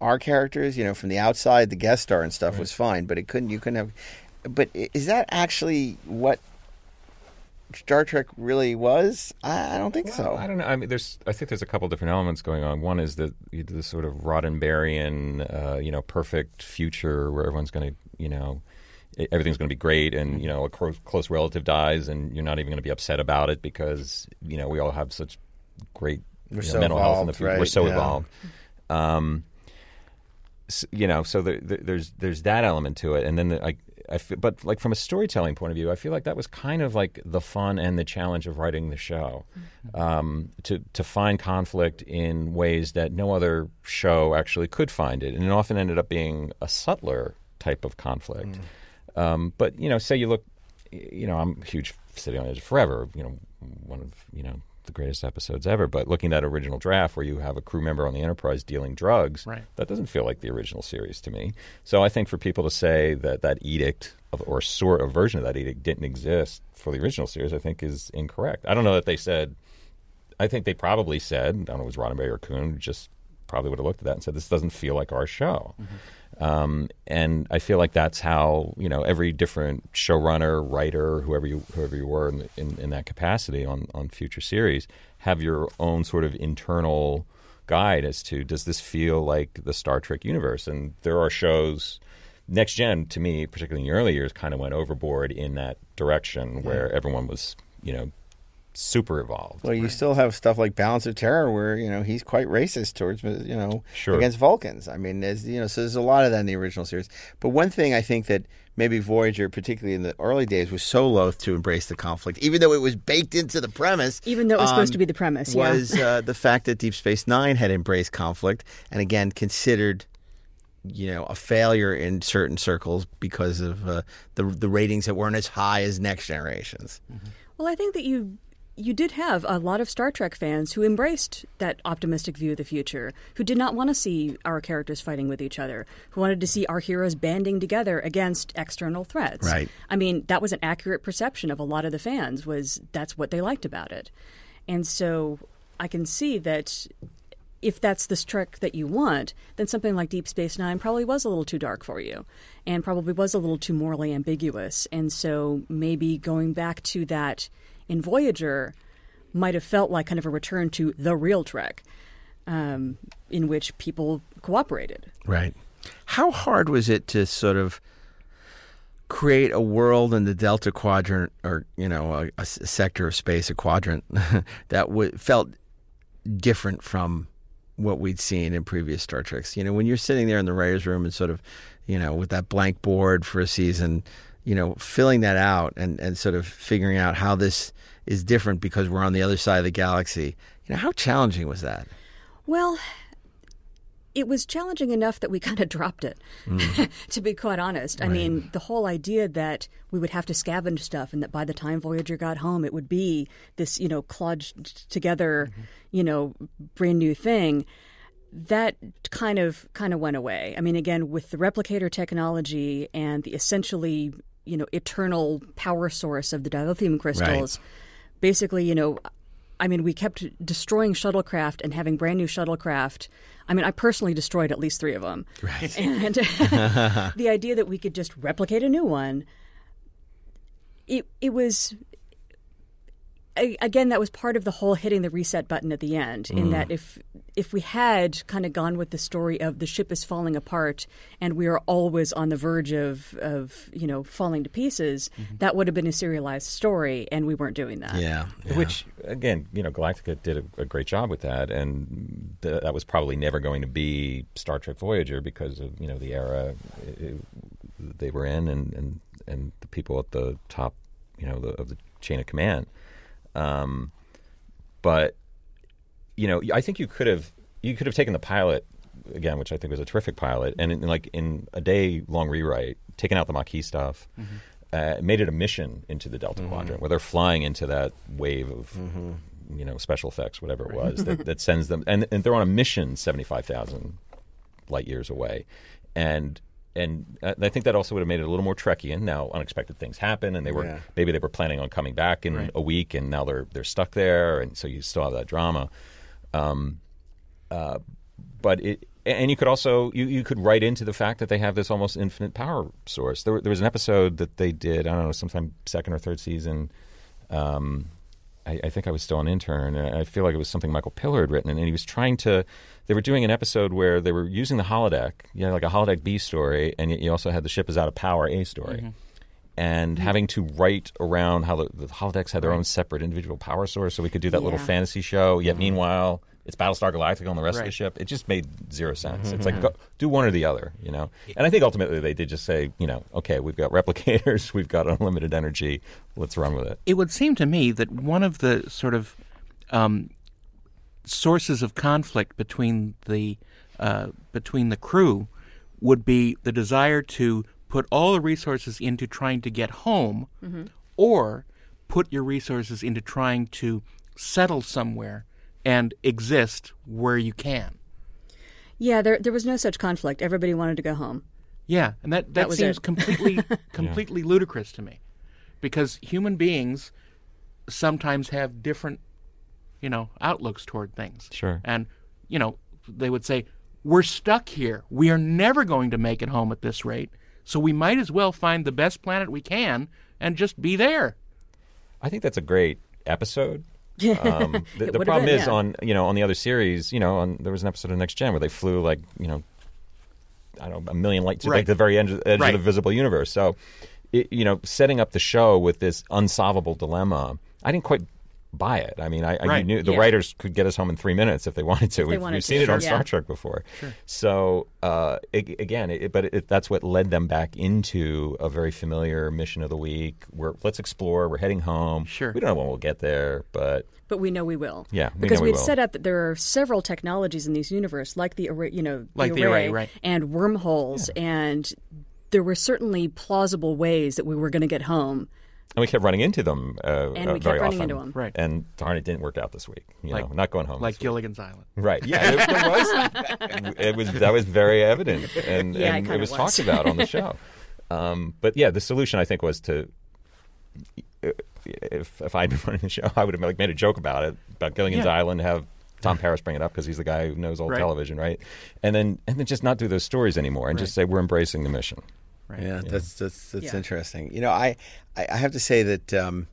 our characters. You know, from the outside, the guest star and stuff was fine, but it couldn't. You couldn't have. But is that actually what Star Trek really was? I don't think so. I don't know. I mean, there's. I think there's a couple different elements going on. One is the the sort of Roddenberryan, uh, you know, perfect future where everyone's going to, you know, everything's going to be great, and you know, a close, close relative dies, and you're not even going to be upset about it because you know we all have such great you know, so mental health in the evolved, future. We're so Yeah. evolved. Um, s- you know, so there, there, there's there's that element to it, and then the, I, I feel, but like from a storytelling point of view, I feel like that was kind of like the fun and the challenge of writing the show, um, to to find conflict in ways that no other show actually could find it, and it often ended up being a subtler type of conflict. Um, but you know, say you look, you know, I'm a huge City on Edge Forever, you know, one of you know the greatest episodes ever. But looking at that original draft where you have a crew member on the Enterprise dealing drugs, Right. that doesn't feel like the original series to me. So I think for people to say that that edict of, or sort of version of that edict didn't exist for the original series, I think is incorrect. I don't know that they said. I think they probably said, I don't know, it was Roddenberry or Coon, just probably would have looked at that and said, this doesn't feel like our show. Um, and I feel like that's how you know every different showrunner, writer, whoever you whoever you were in, in, in that capacity on on future series have your own sort of internal guide as to does this feel like the Star Trek universe? And there are shows. Next Gen, to me, particularly in the early years, kind of went overboard in that direction where everyone was, you know, super evolved. Well, you still have stuff like Balance of Terror, where you know he's quite racist towards you know Sure. against Vulcans. I mean, there's you know, so there's a lot of that in the original series. But one thing I think that maybe Voyager, particularly in the early days, was so loath to embrace the conflict, even though it was baked into the premise. Even though it was supposed um, to be the premise, yeah. was uh, the fact that Deep Space Nine had embraced conflict and again considered. You know, a failure in certain circles because of uh, the the ratings that weren't as high as Next Generations. Well, I think that you you did have a lot of Star Trek fans who embraced that optimistic view of the future, who did not want to see our characters fighting with each other, who wanted to see our heroes banding together against external threats. Right. I mean, that was an accurate perception of a lot of the fans was that's what they liked about it. And so I can see that if that's the Trek that you want, then something like Deep Space Nine probably was a little too dark for you and probably was a little too morally ambiguous. And so maybe going back to that in Voyager might have felt like kind of a return to the real Trek, um, in which people cooperated. Right. How hard was it to sort of create a world in the Delta Quadrant, or you know, a sector of space, a quadrant that w- felt different from what we'd seen in previous Star Treks? You know, when you're sitting there in the writers' room and sort of, you know, with that blank board for a season, you know, filling that out and and sort of figuring out how this is different because we're on the other side of the galaxy. You know, how challenging was that? Well, it was challenging enough that we kind of dropped it, mm. to be quite honest. I mean, the whole idea that we would have to scavenge stuff and that by the time Voyager got home, it would be this, you know, kludged together, mm-hmm. you know, brand new thing. That kind of kind of went away. I mean, again, with the replicator technology and the essentially, you know, eternal power source of the dilithium crystals, basically, you know, I mean, we kept destroying shuttlecraft and having brand new shuttlecraft. I mean, I personally destroyed at least three of them. Right. And the idea that we could just replicate a new one, it it was. A- Again, that was part of the whole hitting the reset button at the end. In that, if if we had kind of gone with the story of the ship is falling apart and we are always on the verge of of you know falling to pieces, that would have been a serialized story, and we weren't doing that. Yeah. Which again, you know, Galactica did a, a great job with that, and th- that was probably never going to be Star Trek Voyager because of you know the era uh, they were in, and, and and the people at the top, you know, the, of the chain of command. Um, but you know, I think you could have you could have taken the pilot again, which I think was a terrific pilot, and in, like in a day long rewrite, taken out the Maquis stuff, uh, made it a mission into the Delta Quadrant where they're flying into that wave of you know special effects, whatever it was that, that sends them, and, and they're on a mission seventy five thousand light years away, and. And uh, I think that also would have made it a little more Trekkian. Now, unexpected things happen, and they were Yeah. maybe they were planning on coming back in a week, and now they're they're stuck there, and so you still have that drama. Um, uh, but it and you could also you, you could write into the fact that they have this almost infinite power source. There, there was an episode that they did I don't know sometime second or third season. Um, I, I think I was still an intern, and I feel like it was something Michael Piller had written, and he was trying to. They were doing an episode where they were using the holodeck, you know, like a holodeck B story, and yet you also had the ship is out of power A story. Mm-hmm. And mm-hmm. having to write around how the, the holodecks had their own separate individual power source, so we could do that little fantasy show. Yet mm-hmm. meanwhile, it's Battlestar Galactica on the rest of the ship. It just made zero sense. It's like go, do one or the other, you know. And I think ultimately they did just say, you know, okay, we've got replicators, we've got unlimited energy, let's run with it. It would seem to me that one of the sort of um, sources of conflict between the uh, between the crew would be the desire to put all the resources into trying to get home, or put your resources into trying to settle somewhere and exist where you can. Yeah, there there was no such conflict. Everybody wanted to go home. Yeah, and that, that, That was seems it. completely completely ludicrous to me. Because human beings sometimes have different, you know, outlooks toward things. Sure. And, you know, they would say, We're stuck here. We are never going to make it home at this rate. So we might as well find the best planet we can and just be there. I think that's a great episode. Um, the the problem been, is yeah. on you know on the other series, you know, on, there was an episode of Next Gen where they flew like you know, I don't know, a million lights to Right. like the very edge, edge Right. of the visible universe. So, it, you know, setting up the show with this unsolvable dilemma, I didn't quite buy it. I mean, I, I Right. knew the Yeah. writers could get us home in three minutes if they wanted to. they We've, wanted we've to, seen it on sure. Star Yeah. Trek before. So uh, a- again, it, but it, that's what led them back into a very familiar mission of the week. Where let's explore. We're heading home. Sure. We don't know when we'll get there, but But we know we will. Yeah, we because know we we'd set up that there are several technologies in this universe, like the array, you know, Like the array, right. and wormholes, and there were certainly plausible ways that we were going to get home. And we kept running into them. Uh, And uh, we kept very running often. into 'em. Right. And darn, it didn't work out this week. You Like- know, not going home. like this week. Gilligan's Island. Right. Yeah, it, it was. It was that was very evident, and, Yeah, it and kinda it was, was. talked about on the show. Um, but yeah, the solution I think was to. If if I'd been running the show, I would have like made a joke about it about Gilligan's Yeah. Island. Have Tom Paris bring it up because he's the guy who knows old Right. television, right? And then and then just not do those stories anymore, and just say we're embracing the mission. Yeah, that's that's that's Yeah. interesting. You know, I, I I have to say that um,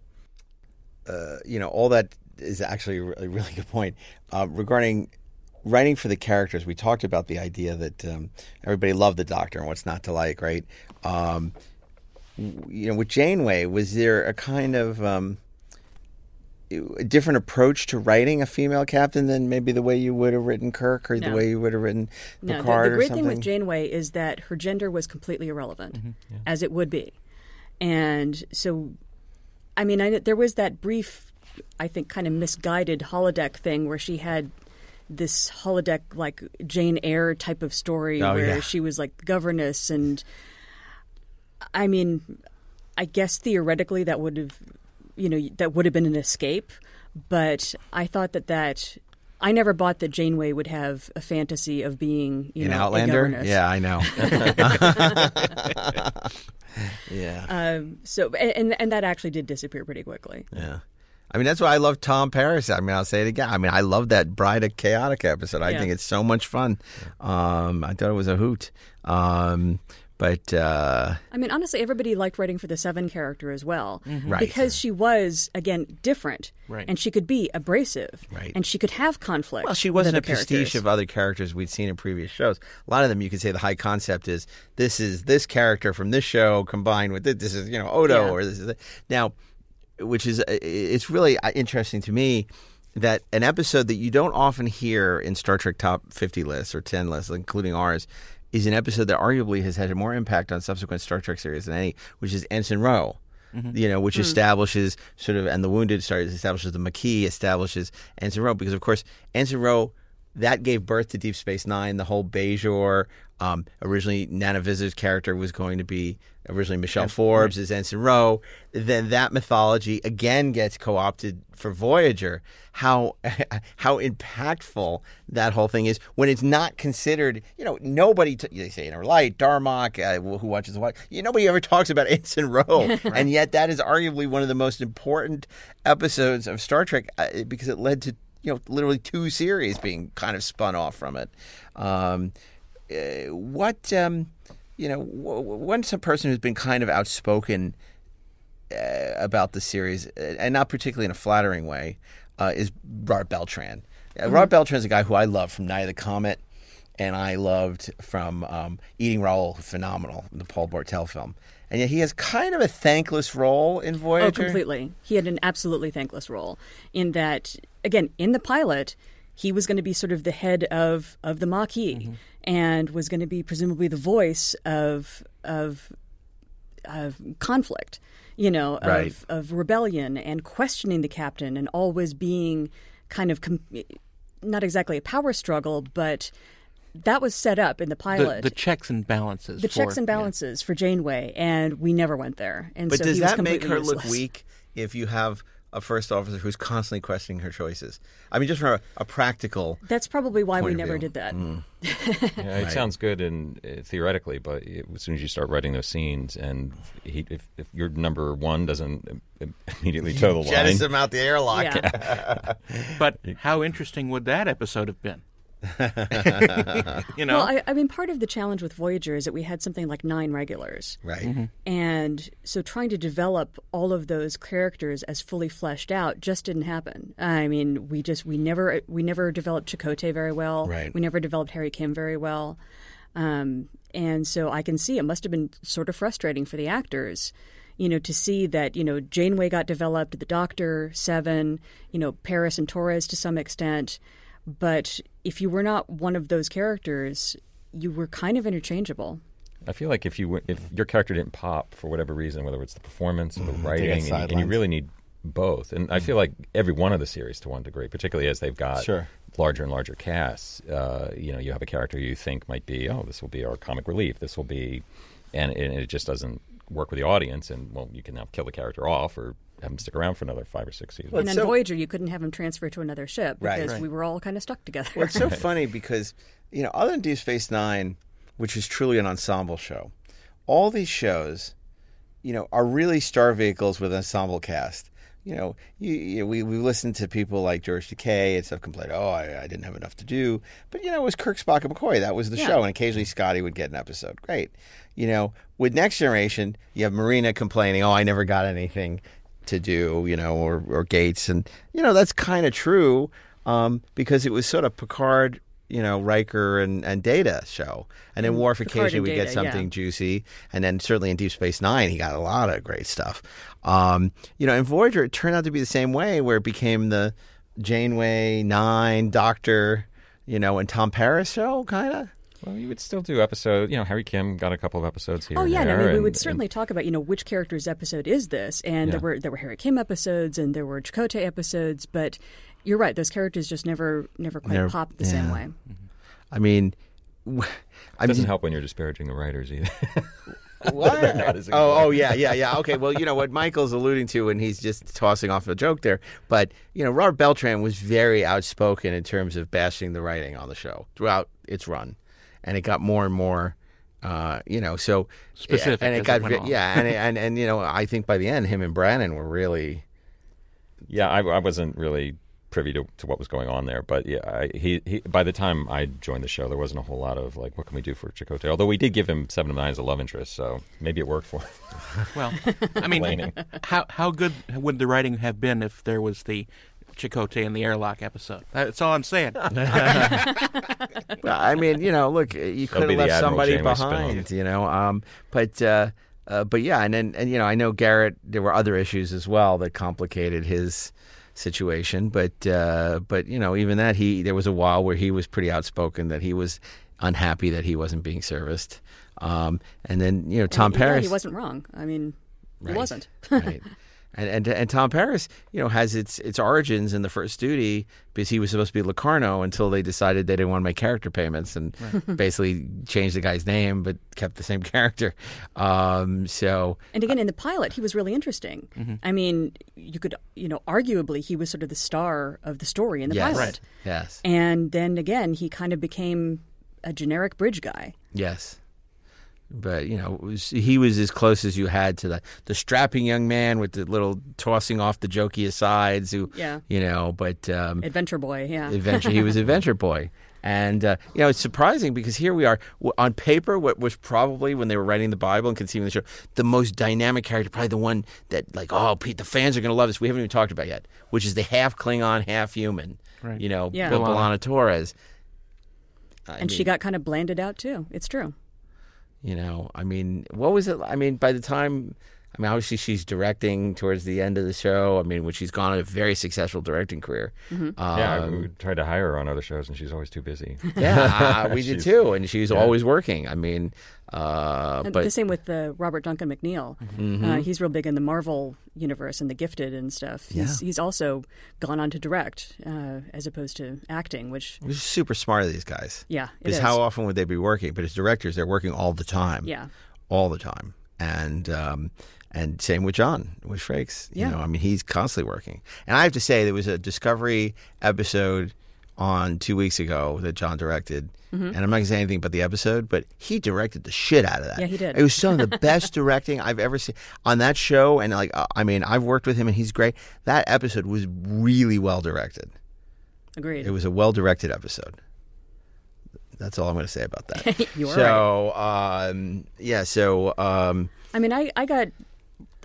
uh, you know all that is actually a really, really good point uh, regarding writing for the characters. We talked about the idea that um, everybody loved the Doctor and what's not to like, right? Um, you know, with Janeway, was there a kind of um, a different approach to writing a female captain than maybe the way you would have written Kirk or the way you would have written Picard. No, the, Picard the or great something? thing with Janeway is that her gender was completely irrelevant, Mm-hmm. as it would be, and so, I mean, I, there was that brief, I think, kind of misguided holodeck thing where she had this holodeck like Jane Eyre type of story Oh, where yeah. she was like the governess, and I mean, I guess theoretically that would have, you know, that would have been an escape, but I thought that that. I never bought that Janeway would have a fantasy of being, you An know, Outlander? Yeah, I know. yeah. Um, so and and that actually did disappear pretty quickly. Yeah. I mean, that's why I love Tom Paris. I mean, I'll say it again. I mean, I love that Bride of Chaotica episode. I Yeah. think it's so much fun. Um, I thought it was a hoot. Um, but uh, I mean, honestly, everybody liked writing for the Seven character as well, Right. because she was again different, Right. and she could be abrasive, Right. and she could have conflict. well, she wasn't a prestige characters. of other characters we'd seen in previous shows. A lot of them, you could say the high concept is this is this character from this show combined with this. This is you know Odo Yeah. or this is now, which is it's really uh, interesting to me that an episode that you don't often hear in Star Trek top fifty lists or ten lists, including ours, is an episode that arguably has had more impact on subsequent Star Trek series than any, which is Ensign Ro. Mm-hmm. You know, which hmm. establishes sort of, and the Wounded sorry, establishes the Maquis, establishes Ensign Ro because, of course, Ensign Ro that gave birth to Deep Space Nine. The whole Bajor, um, originally Nana Visitor's character was going to be originally Michelle Forbes as Ensign Ro. Then that mythology again gets co-opted for Voyager. How how impactful that whole thing is when it's not considered. You know, nobody t- they say in our light Darmok, uh, who watches the watch. You nobody ever talks about Ensign Ro, and yet that is arguably one of the most important episodes of Star Trek uh, because it led to you know, literally two series being kind of spun off from it. Um, uh, what, um, you know, once a person who's been kind of outspoken uh, about the series, uh, and not particularly in a flattering way, uh, is Robert Beltran. Uh, Robert Beltran is a guy who I love from Night of the Comet, and I loved from um, Eating Raoul, phenomenal, the Paul Bartel film. And yet he has kind of a thankless role in Voyager. Oh, completely. He had an absolutely thankless role in that, again, in the pilot, he was going to be sort of the head of, of the Maquis and was going to be presumably the voice of of, of conflict, you know, of, Right. of rebellion and questioning the captain and always being kind of com- not exactly a power struggle, but that was set up in the The, pilot. the checks and balances. the for- checks and yeah. balances for Janeway, and we never went there. And But so does he was that make completely her look weak if you have a first officer who's constantly questioning her choices? I mean, just from a, a practical. That's probably why we point of never view. did that. Yeah, it sounds good and uh, theoretically, but it, as soon as you start writing those scenes, and he, if, if your number one doesn't immediately toe the line, Jettison him out the airlock. Yeah. But how interesting would that episode have been? you know, Well, I, I mean, part of the challenge with Voyager is that we had something like nine regulars. Right. And so trying to develop all of those characters as fully fleshed out just didn't happen. I mean, we just we never we never developed Chakotay very well. Right. We never developed Harry Kim very well. Um, and so I can see it must have been sort of frustrating for the actors, you know, to see that, you know, Janeway got developed, the Doctor, Seven, you know, Paris and Torres to some extent. But if you were not one of those characters, you were kind of interchangeable. I feel like if you w- if your character didn't pop for whatever reason, whether it's the performance or the writing, and, and you really need both. And I feel like every one of the series, to one degree, particularly as they've got Sure. larger and larger casts, uh, you know, you have a character you think might be, oh, this will be our comic relief. This will be, and, and it just doesn't work with the audience. And well, you can now kill the character off or have them stick around for another five or six seasons. Well, and on so- Voyager, you couldn't have him transfer to another ship because Right. we were all kind of stuck together. Well, it's so funny because you know, other than Deep Space Nine, which is truly an ensemble show, all these shows, you know, are really star vehicles with an ensemble cast. You know, you, you, we we listened to people like George Takei and stuff complain, oh, I, I didn't have enough to do, but you know, it was Kirk, Spock, and McCoy. That was the Yeah. show, and occasionally Scotty would get an episode. Great. You know, with Next Generation, you have Marina complaining, oh, I never got anything to do, you know, or, or Gates. And, you know, that's kind of true um, because it was sort of Picard, you know, Riker and, and Data show. And then Worf Mm, Picard occasionally would get something yeah. juicy. And then certainly in Deep Space Nine, he got a lot of great stuff. Um, you know, in Voyager, it turned out to be the same way where it became the Janeway, Nine, Doctor, you know, and Tom Paris show, kind of. Well, you would still do episodes. You know, Harry Kim got a couple of episodes here. Oh and yeah, and I there, mean, we and- would and- certainly talk about you know which character's episode is this, and there were there were Harry Kim episodes and there were Chakotay episodes, but you're right; those characters just never never quite Never- popped the same yeah. way. Mm-hmm. I mean, I doesn't mean, help when you're disparaging the writers either. What? They're not as oh, oh, yeah, yeah, yeah. Okay, well, you know what Michael's alluding to, when he's just tossing off a joke there. But you know, Robert Beltran was very outspoken in terms of bashing the writing on the show throughout its run, and it got more and more, uh, you know, so Specific and as it it got went yeah, and, and and you know, I think by the end, him and Brannon were really Yeah, I, I wasn't really privy to, to what was going on there, but yeah, I, he, he by the time I joined the show, there wasn't a whole lot of like, what can we do for Chakotay? Although we did give him Seven of Nine as a love interest, so maybe it worked for him. Well, I mean, how how good would the writing have been if there was the Chakotay in the airlock episode? That's all I'm saying. Well, I mean, you know, look, you could have left Admiral somebody Janeway behind, spin-off. you know. Um, but uh, uh, but yeah, and then and you know, I know Garrett. There were other issues as well that complicated his situation. But uh, but you know, even that, he there was a while where he was pretty outspoken that he was unhappy that he wasn't being serviced. Um, and then you know, Tom And, yeah, Paris. he wasn't wrong. I mean, Right. he wasn't. right. And, and and Tom Paris, you know, has its its origins in the first duty because he was supposed to be Locarno until they decided they didn't want to make character payments and basically changed the guy's name but kept the same character. Um, so And again, in the pilot, he was really interesting. Mm-hmm. I mean, you could, you know, arguably he was sort of the star of the story in the yes, pilot. yes, And then again, he kind of became a generic bridge guy. yes. But you know, was, he was as close as you had to the the strapping young man with the little tossing off the jokey asides. Who, Yeah. you know, but um, Adventure boy, yeah. adventure. He was adventure boy, and uh, you know it's surprising because here we are on paper. What was probably when they were writing the Bible and conceiving the show, the most dynamic character, probably the one that like, oh, Pete, the fans are going to love this. We haven't even talked about yet, which is the half Klingon, half human. Right. You know, Yeah. Bill B'Elanna. B'Elanna Torres. I and she got kind of blanded out too. It's true. You know, I mean, what was it? I mean, by the time, I mean, obviously she's directing towards the end of the show. I mean, when she's gone on a very successful directing career. Mm-hmm. yeah, Um, we tried to hire her on other shows, and she's always too busy. Yeah, we did too, and she's yeah. always working. I mean, uh, but the same with uh, Robert Duncan McNeill. Mm-hmm. Uh, he's real big in the Marvel universe and the Gifted and stuff. He's, Yeah. he's also gone on to direct uh, as opposed to acting, which They're super smart of these guys. yeah, Because is. how often would they be working? But as directors, they're working all the time. Yeah. all the time. And um, and same with John with Frakes. You Yeah. know, I mean, he's constantly working. And I have to say, there was a Discovery episode on two weeks ago that John directed. And I'm not going to say anything about the episode, but he directed the shit out of that. Yeah, he did. It was some of the best directing I've ever seen on that show. And like, uh, I mean, I've worked with him, and he's great. That episode was really well directed. Agreed. It was a well directed episode. That's all I'm going to say about that. You're so, um, yeah. So, um, I mean, I, I got,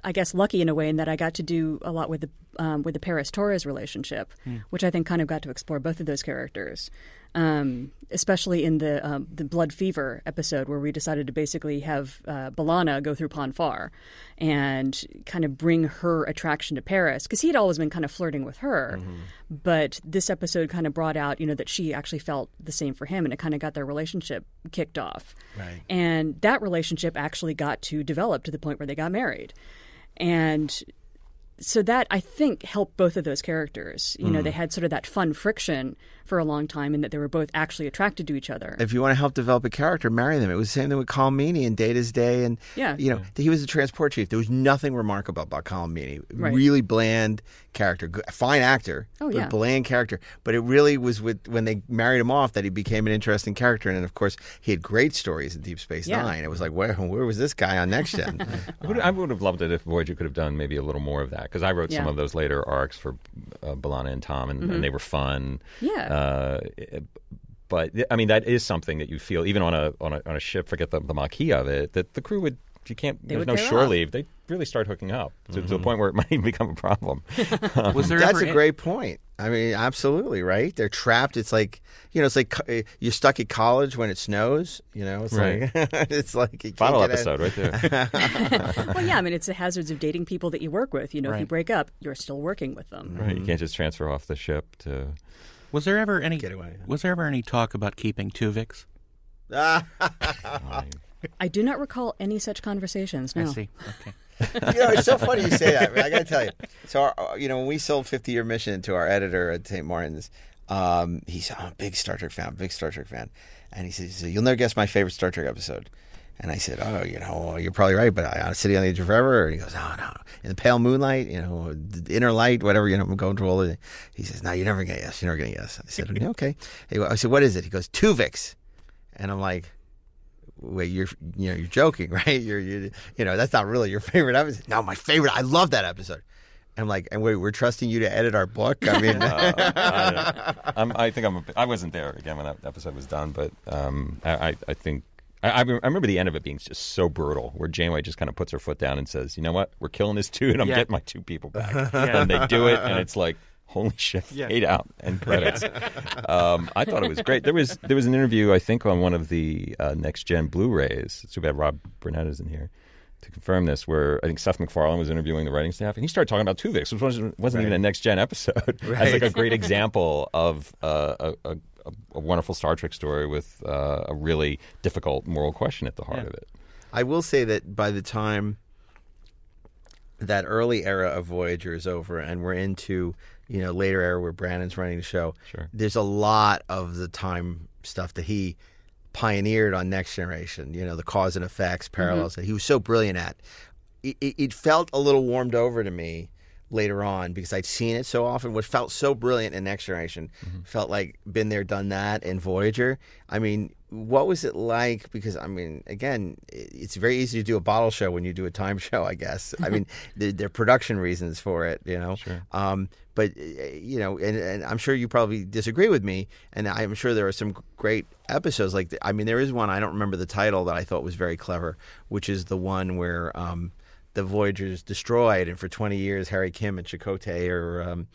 I guess, lucky in a way in that I got to do a lot with the um, with the Paris Torres relationship, Hmm. which I think kind of got to explore both of those characters, um, especially in the um, the Blood Fever episode where we decided to basically have uh, B'Elanna go through Pon farr and kind of bring her attraction to Paris because he had always been kind of flirting with her, but this episode kind of brought out you know that she actually felt the same for him and it kind of got their relationship kicked off. Right. And that relationship actually got to develop to the point where they got married. And so that I think helped both of those characters. You know, Mm. they had sort of that fun friction for a long time, and that they were both actually attracted to each other. if you want to help develop a character, marry them. It was the same thing with Colm Meaney and Data's Day, and Yeah. you know he was a transport chief. There was nothing remarkable about Colm Meaney. Right. Really bland character, fine actor, Oh, but yeah. bland character. But it really was with when they married him off that he became an interesting character. And of course, he had great stories in Deep Space Yeah. Nine. It was like where where was this guy on Next Gen? I would, I would have loved it if Voyager could have done maybe a little more of that because I wrote some of those later arcs for uh, B'Elanna and Tom, and, Mhm. and they were fun. Yeah. Uh, but I mean, that is something that you feel even on a on a, on a ship. Forget the, the Maquis of it. That the crew would. If you can't, They there's no shore off. leave. They really start hooking up to, to the point where it might even become a problem. Was there That's ever a great point. I mean, absolutely right. They're trapped. It's like you know, it's like co- uh, you're stuck at college when it snows. You know, it's Right. like it's like you can't Final get episode out. right there. well, yeah, I mean, it's the hazards of dating people that you work with. You know, if you break up, you're still working with them. right, you can't just transfer off the ship to. Was there ever any? Get away. Was there ever any talk about keeping Tuvix? I do not recall any such conversations. No. I see. Okay. you know, it's so funny you say that. I got to tell you. So, our, uh, you know, when we sold 50 Year Mission to our editor at St. Martin's, um, he said, I'm a big Star Trek fan, big Star Trek fan. And he said, he said, You'll never guess my favorite Star Trek episode. And I said, Oh, you know, you're probably right, but I on City on the Edge of Forever. And he goes, "Oh no. In the pale moonlight, you know, the inner light, whatever, you know, I'm going through all the. He says, No, you're never going to guess. You're never going to guess. I said, Okay. I said, What is it? He goes, Tuvix. And I'm like, wait, you're you know you're joking, right? You're you you know that's not really your favorite episode. No, my favorite. I love that episode. I'm like, and wait, we're trusting you to edit our book. I mean, Uh, I, I'm, I think I'm. A, I wasn't there again when that episode was done, but um, I, I- I think I, I remember the end of it being just so brutal, where Janeway just kind of puts her foot down and says, "You know what? We're killing this and I'm Yeah. getting my two people back." Yeah. And they do it, and it's like. Holy shit! Yeah. Fade out and credits. um, I thought it was great. There was there was an interview I think on one of the uh, next gen Blu-rays. It's too bad Rob Burnett isn't here to confirm this. Where I think Seth MacFarlane was interviewing the writing staff, and he started talking about Tuvix, which wasn't, wasn't even a next gen episode. As like a great example of uh, a, a, a, a wonderful Star Trek story with uh, a really difficult moral question at the heart Yeah. of it. I will say that by the time that early era of Voyager is over and we're into you know later era where Brannon's running the show, Sure. there's a lot of the time stuff that he pioneered on Next Generation. You know, the cause and effects parallels that he was so brilliant at. It, it, it felt a little warmed over to me later on because I'd seen it so often. What felt so brilliant in Next Generation felt like been there, done that in Voyager. I mean, what was it like? Because I mean, again, it's very easy to do a bottle show when you do a time show. I guess. I mean, there, there are production reasons for it. You know. Sure. Um, but uh, you know, and, and I'm sure you probably disagree with me, and I'm sure there are some great episodes. Like, I mean, there is one I don't remember the title that I thought was very clever, which is the one where um, the Voyager's destroyed, and for 20 years, Harry Kim and Chakotay are um,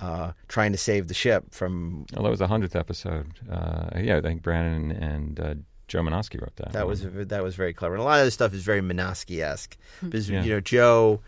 uh, trying to save the ship from. Well, that was the hundredth episode. Uh, yeah, I think Brannon and uh, Joe Menosky wrote that. That one. was that was very clever, and a lot of this stuff is very Menosky esque. Because Yeah. you know, Joe,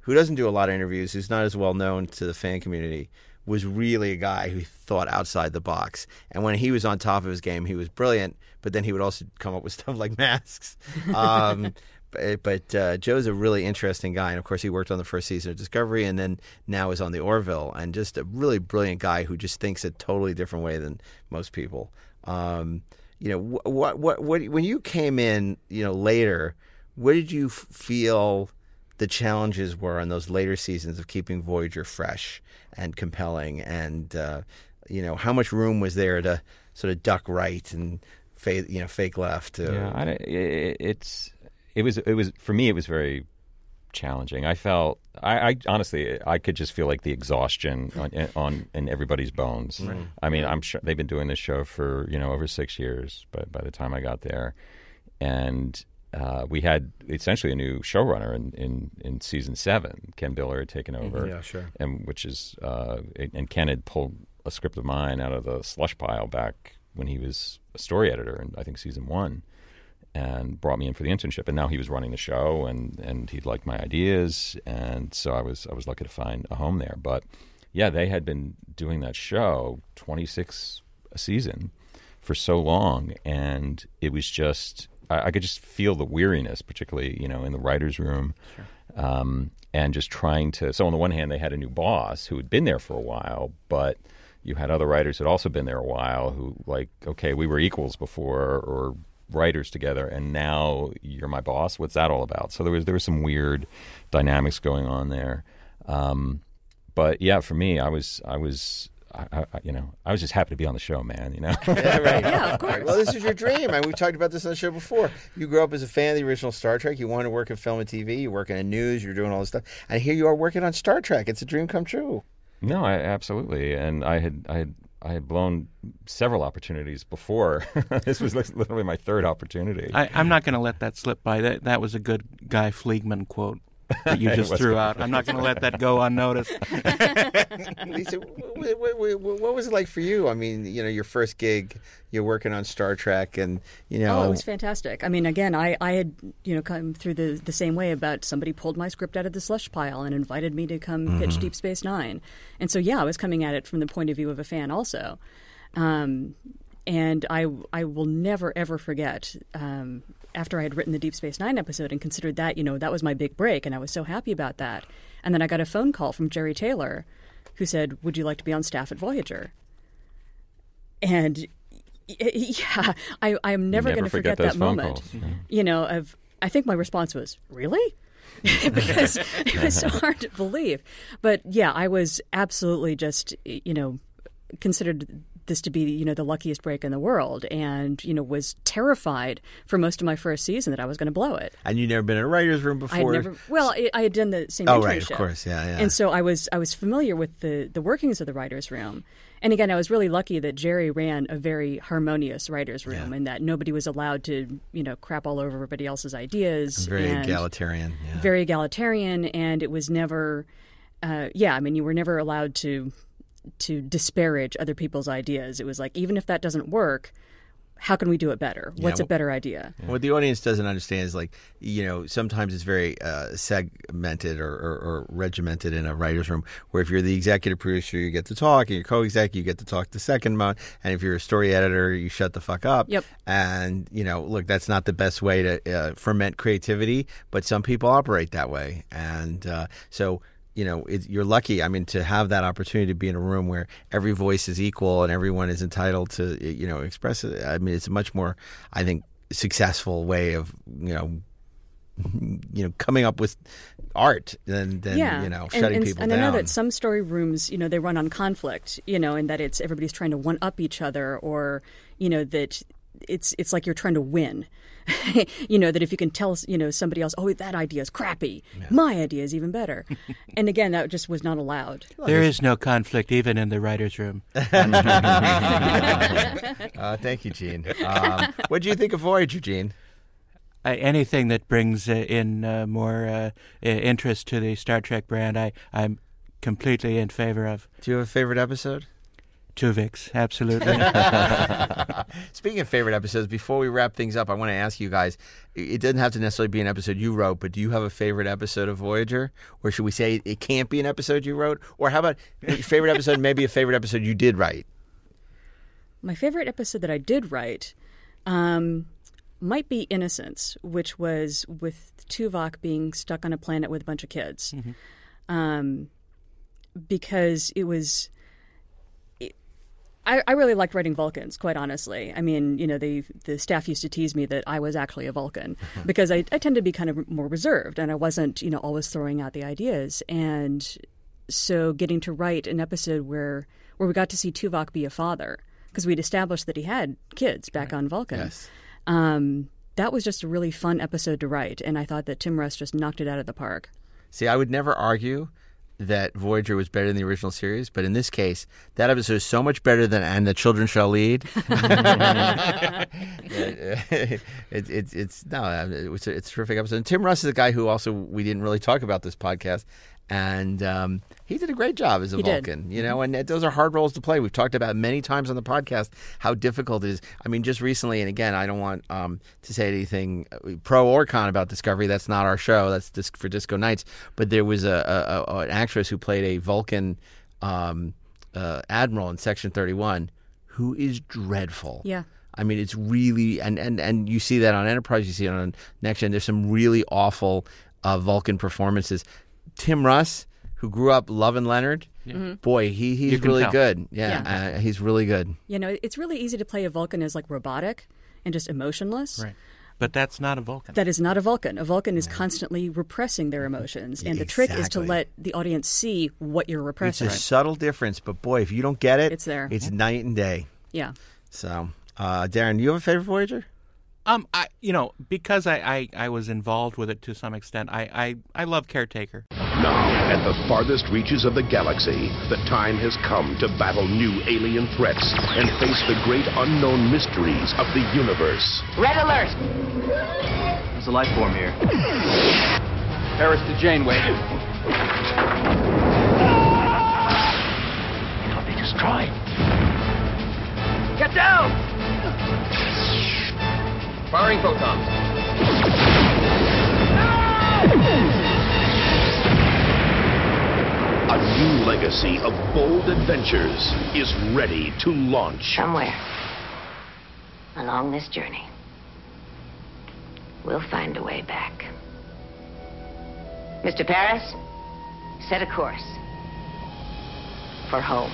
who doesn't do a lot of interviews, who's not as well known to the fan community, was really a guy who thought outside the box. And when he was on top of his game, he was brilliant. But then he would also come up with stuff like masks. Um, but but uh, Joe's a really interesting guy, and of course, he worked on the first season of Discovery, and then now is on the Orville, and just a really brilliant guy who just thinks a totally different way than most people. Um, you know, what what what when you came in, you know, later, what did you feel? the challenges were on those later seasons of keeping Voyager fresh and compelling, and uh, you know how much room was there to sort of duck right and fake, you know, fake left. Uh, Yeah, I, it, it's it was it was for me it was very challenging. I felt I, I honestly, I could just feel like the exhaustion on, on in everybody's bones. Right. I mean, I'm sure they've been doing this show for you know over six years. but by the time I got there, and uh, we had essentially a new showrunner in, in, in season seven. Ken Biller had taken over, Yeah, sure. and which is uh, and Ken had pulled a script of mine out of the slush pile back when he was a story editor in I think season one, and brought me in for the internship. And now he was running the show, and and he liked my ideas, and so I was I was lucky to find a home there. But yeah, they had been doing that show twenty six a season for so long, and it was just I, I could just feel the weariness, particularly you know in the writers' room. Um, and just trying to. So on the one hand, they had a new boss who had been there for a while, but you had other writers who had also been there a while who like, okay, we were equals before or writers together, and now you're my boss. What's that all about? So there was there was some weird dynamics going on there. Um, but yeah, for me, I was I was. I, I, you know, I was just happy to be on the show, man. You know, Yeah, right. Yeah, of course. Well, this is your dream. I mean, we've talked about this on the show before. You grew up as a fan of the original Star Trek. You wanted to work in film and TV. You work working in news. You're doing all this stuff, and here you are working on Star Trek. It's a dream come true. No, I, absolutely. And I had I had I had blown several opportunities before. this was literally my third opportunity. I, I'm not going to let that slip by. That that was a good Guy Fleegman quote that you just threw out. I'm not going to let that go unnoticed. Lisa, what, what, what, what was it like for you? I mean, you know, your first gig, you're working on Star Trek, and you know, Oh, it was fantastic. I mean, again, I, I had you know come through the the same way about somebody pulled my script out of the slush pile and invited me to come pitch Mhm. Deep Space Nine, and so yeah, I was coming at it from the point of view of a fan also, um, and I I will never ever forget. Um, after I had written the Deep Space Nine episode and considered that, you know, that was my big break, and I was so happy about that. And then I got a phone call from Jeri Taylor, who said, "Would you like to be on staff at Voyager?" And yeah, I, I'm never, never going to forget forget, that moment. You know, of I think my response was, "Really?" because it was so hard to believe. But yeah, I was absolutely just you know considered this to be you know the luckiest break in the world, and you know was terrified for most of my first season that I was going to blow it. and you'd never been in a writer's room before. never. Well, I, I had done the same. Oh, right, of course, yeah, yeah. And so I was I was familiar with the the workings of the writers' room. And again, I was really lucky that Jeri ran a very harmonious writers' room, and that nobody was allowed to you know crap all over everybody else's ideas. Very egalitarian. Yeah. Very egalitarian, and it was never. Uh, yeah, I mean, you were never allowed to to disparage other people's ideas. It was like even if that doesn't work, how can we do it better? What's Yeah, a better idea? What the audience doesn't understand is like you know sometimes it's very uh, segmented or, or, or regimented in a writer's room. Where if you're the executive producer, you get to talk, and you're co-exec, you get to talk the second month, and if you're a story editor, you shut the fuck up. Yep. And you know, look, that's not the best way to uh, ferment creativity, but some people operate that way, and uh, so you know, it, you're lucky. I mean, to have that opportunity to be in a room where every voice is equal and everyone is entitled to, you know, express it. I mean, it's a much more, I think, successful way of, you know, you know, coming up with art than than yeah. you know And- shutting and, people and down. And I know that some story rooms, you know, they run on conflict, you know, and that it's everybody's trying to one up each other, or you know that it's it's like you're trying to win. you know that if you can tell you know somebody else, oh that idea is crappy, my idea is even better, and again that just was not allowed. There is no conflict even in the writers' room. uh, thank you, Gene. Um, what do you think of Voyager, Gene? Uh, anything that brings uh, in uh, more uh, interest to the Star Trek brand, I, I'm completely in favor of. Do you have a favorite episode? Tuvix, absolutely. Speaking of favorite episodes, before we wrap things up, I want to ask you guys it doesn't have to necessarily be an episode you wrote, but do you have a favorite episode of Voyager? Or should we say it can't be an episode you wrote? Or how about your favorite episode, maybe a favorite episode you did write? My favorite episode that I did write um, might be Innocence, which was with Tuvok being stuck on a planet with a bunch of kids. Um, because it was. I, I really liked writing Vulcans, quite honestly. I mean, you know, the the staff used to tease me that I was actually a Vulcan because I, I tend to be kind of more reserved and I wasn't, you know, always throwing out the ideas. And so getting to write an episode where where we got to see Tuvok be a father because we'd established that he had kids back on Vulcan. Yes. Um, that was just a really fun episode to write, and I thought that Tim Russ just knocked it out of the park. See, I would never argue that Voyager was better than the original series, but in this case, that episode is so much better than "And the Children Shall Lead." it, it, it's it's no, it's a, it's a terrific episode. And Tim Russ is a guy who also we didn't really talk about this podcast, and um, he did a great job as a He did. Vulcan. You know, and those are hard roles to play. We've talked about many times on the podcast how difficult it is. I mean, just recently, and again, I don't want um, to say anything uh, pro or con about Discovery. That's not our show. That's disc for Disco Nights. But there was a, a, a an actress who played a Vulcan um, uh, admiral in Section Thirty One, who is dreadful. Yeah. I mean, it's really and, and, and you see that on Enterprise, you see it on Next Gen. There's some really awful uh, Vulcan performances. Tim Russ, who grew up loving Leonard, Mhm. boy, he, he's really tell. good. Yeah, Uh, he's really good. You know, it's really easy to play a Vulcan as like robotic and just emotionless. Right. But that's not a Vulcan. That is not a Vulcan. A Vulcan is constantly repressing their emotions, and the trick is to let the audience see what you're repressing. It's a subtle difference, but boy, if you don't get it, It's there. It's night and day. Yeah. So, uh, Daren, do you have a favorite Voyager? Um, I you know because I, I, I was involved with it to some extent. I, I, I love Caretaker. Now, at the farthest reaches of the galaxy, the time has come to battle new alien threats and face the great unknown mysteries of the universe. Red alert! There's a life form here. Paris to Janeway. Cannot be destroyed. Get down! Firing photons. Ah! A new legacy of bold adventures is ready to launch. Somewhere along this journey, we'll find a way back. Mr. Paris, set a course for home.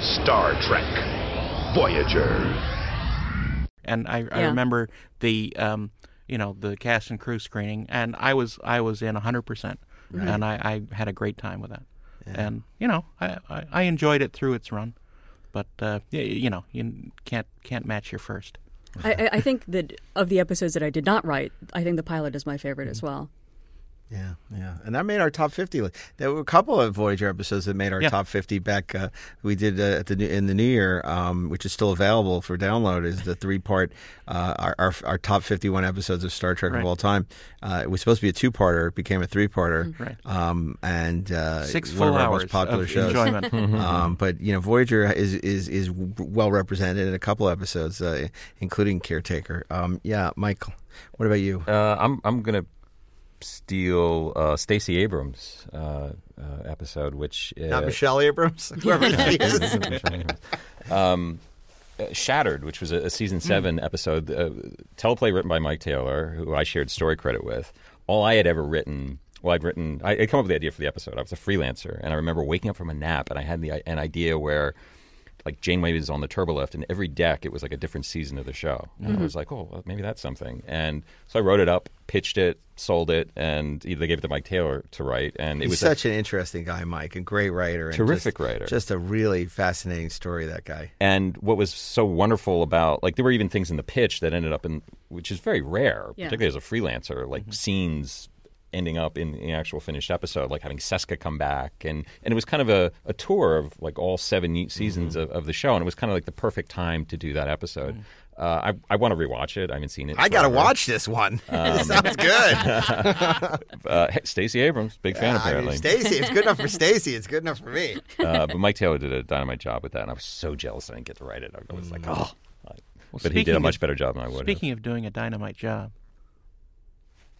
Star Trek Voyager. and I, I remember the um, you know the cast and crew screening, and I was I was in hundred percent, Right. and I, I had a great time with that, and you know I, I, I enjoyed it through its run, but uh, you know you can't can't match your first. I, I- I think that of the episodes that I did not write, I think the pilot is my favorite Mm-hmm. as well. Yeah, yeah, and that made our top fifty list. There were a couple of Voyager episodes that made our Yeah. top fifty back. Uh, we did uh, at the new, in the new year, um, which is still available for download. Is the three part uh, our, our our top fifty one episodes of Star Trek Right. of all time. Uh, it was supposed to be a two parter. It became a three parter. Mhm. Right. Um, and uh, Six one of full our hours most popular of shows. enjoyment. um, but you know, Voyager is is is well represented in a couple episodes, uh, including Caretaker. Um, yeah, Michael. What about you? Uh, I'm I'm gonna steal uh, Stacey Abrams' uh, uh, episode, which Not Michelle Abrams, whoever she is. um, uh, Shattered, which was a, a season seven episode, uh, teleplay written by Mike Taylor, who I shared story credit with. All I had ever written, well, I'd written, I, I'd come up with the idea for the episode. I was a freelancer, and I remember waking up from a nap, and I had the an idea where. Like Janeway was on the turbolift, and every deck it was like a different season of the show. And I Mhm. was like, "Oh, well, maybe that's something." And so I wrote it up, pitched it, sold it, and they gave it to Mike Taylor to write. And it He's was such an interesting guy, Mike, a great writer, and Terrific just- writer. Just a really fascinating story. That guy. And what was so wonderful about like there were even things in the pitch that ended up in which is very rare, Yeah. particularly as a freelancer, like scenes ending up in the actual finished episode, like having Seska come back and and it was kind of a, a tour of like all seven ye- seasons of, of the show and it was kind of like the perfect time to do that episode. Uh, I I want to rewatch it. I haven't seen it. I got to watch this one. Um, it sounds good. uh, Stacey Abrams, big fan Yeah, I mean, apparently. Stacey, it's good enough for Stacey. It's good enough for me. uh, but Mike Taylor did a dynamite job with that, and I was so jealous I didn't get to write it. I was like, oh. Well, but he did a much of- better job than I would. have. Speaking of doing a dynamite job,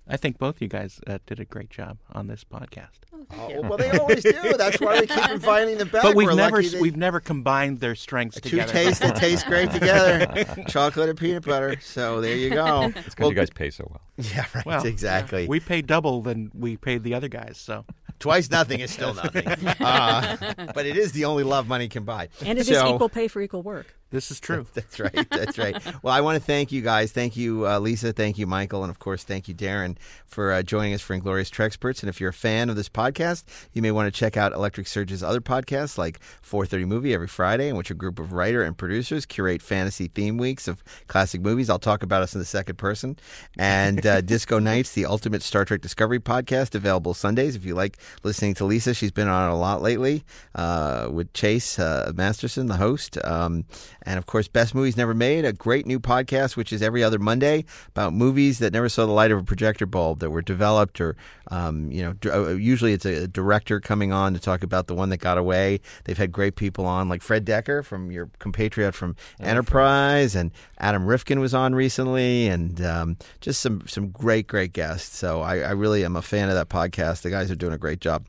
I think both you guys uh, did a great job on this podcast. Oh, well, they always do. That's why we keep inviting them back. But we've We're never they- we've never combined their strengths two together. tastes that taste great together: chocolate and peanut butter. So there you go. It's because you guys pay so well. Yeah, right. Well, exactly. We pay double than we paid the other guys. So Twice nothing is still nothing. Uh, but it is the only love money can buy. And it is so, equal pay for equal work. This is true. That's right. That's right. Well, I want to thank you guys. Thank you, uh, Lisa. Thank you, Michael. And of course, thank you, Daren, for uh, joining us for Inglorious Treksperts. And if you're a fan of this podcast, you may want to check out Electric Surge's other podcasts like 430 Movie every Friday, in which a group of writer and producers curate fantasy theme weeks of classic movies. I'll talk about us in the second person. And uh, Disco Nights, the ultimate Star Trek Discovery podcast, available Sundays. If you like listening to Lisa, she's been on a lot lately uh, with Chase uh, Masterson, the host. Um, and of course, Best Movies Never Made, a great new podcast, which is every other Monday about movies that never saw the light of a projector bulb that were developed, or, um, you know, d- uh, usually it's a director coming on to talk about the one that got away. They've had great people on, like Fred Dekker from your compatriot from Enterprise, and Adam Rifkin was on recently, and um, just some, some great, great guests. So I, I really am a fan of that podcast. The guys are doing a great job.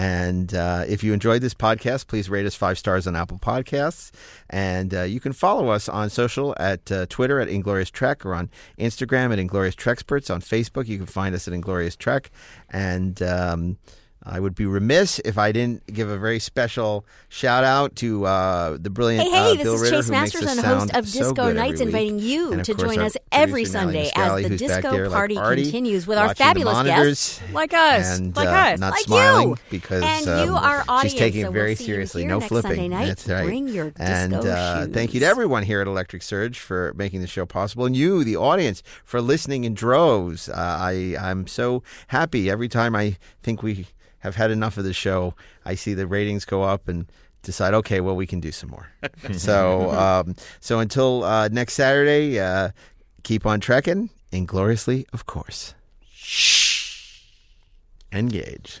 And uh, if you enjoyed this podcast, please rate us five stars on Apple Podcasts. And uh, you can follow us on social at uh, Twitter at Inglorious Trek or on Instagram at Inglorious Treksperts. On Facebook, you can find us at Inglorious Trek. And um, I would be remiss if I didn't give a very special shout out to uh, the brilliant Hey, hey, uh, this Bill is Ritter, Chase who makes Masters us and host of Disco every Nights, inviting you to join us every Sunday as the disco there like party Artie, continues with our fabulous monitors guests. Like us. and, Like uh, us. not Like smiling you. because And you, um, our audience, she's taking so it we'll very you seriously. No next flipping. Sunday night. That's right. Bring your and disco uh, shoes. thank you to everyone here at Electric Surge for making the show possible, and you, the audience, for listening in droves. Uh, I I'm so happy every time I think we have had enough of the show. I see the ratings go up and decide, okay, well, we can do some more. so, um, so until uh, next Saturday, uh, keep on trekking, ingloriously, of course. Shh. Engage.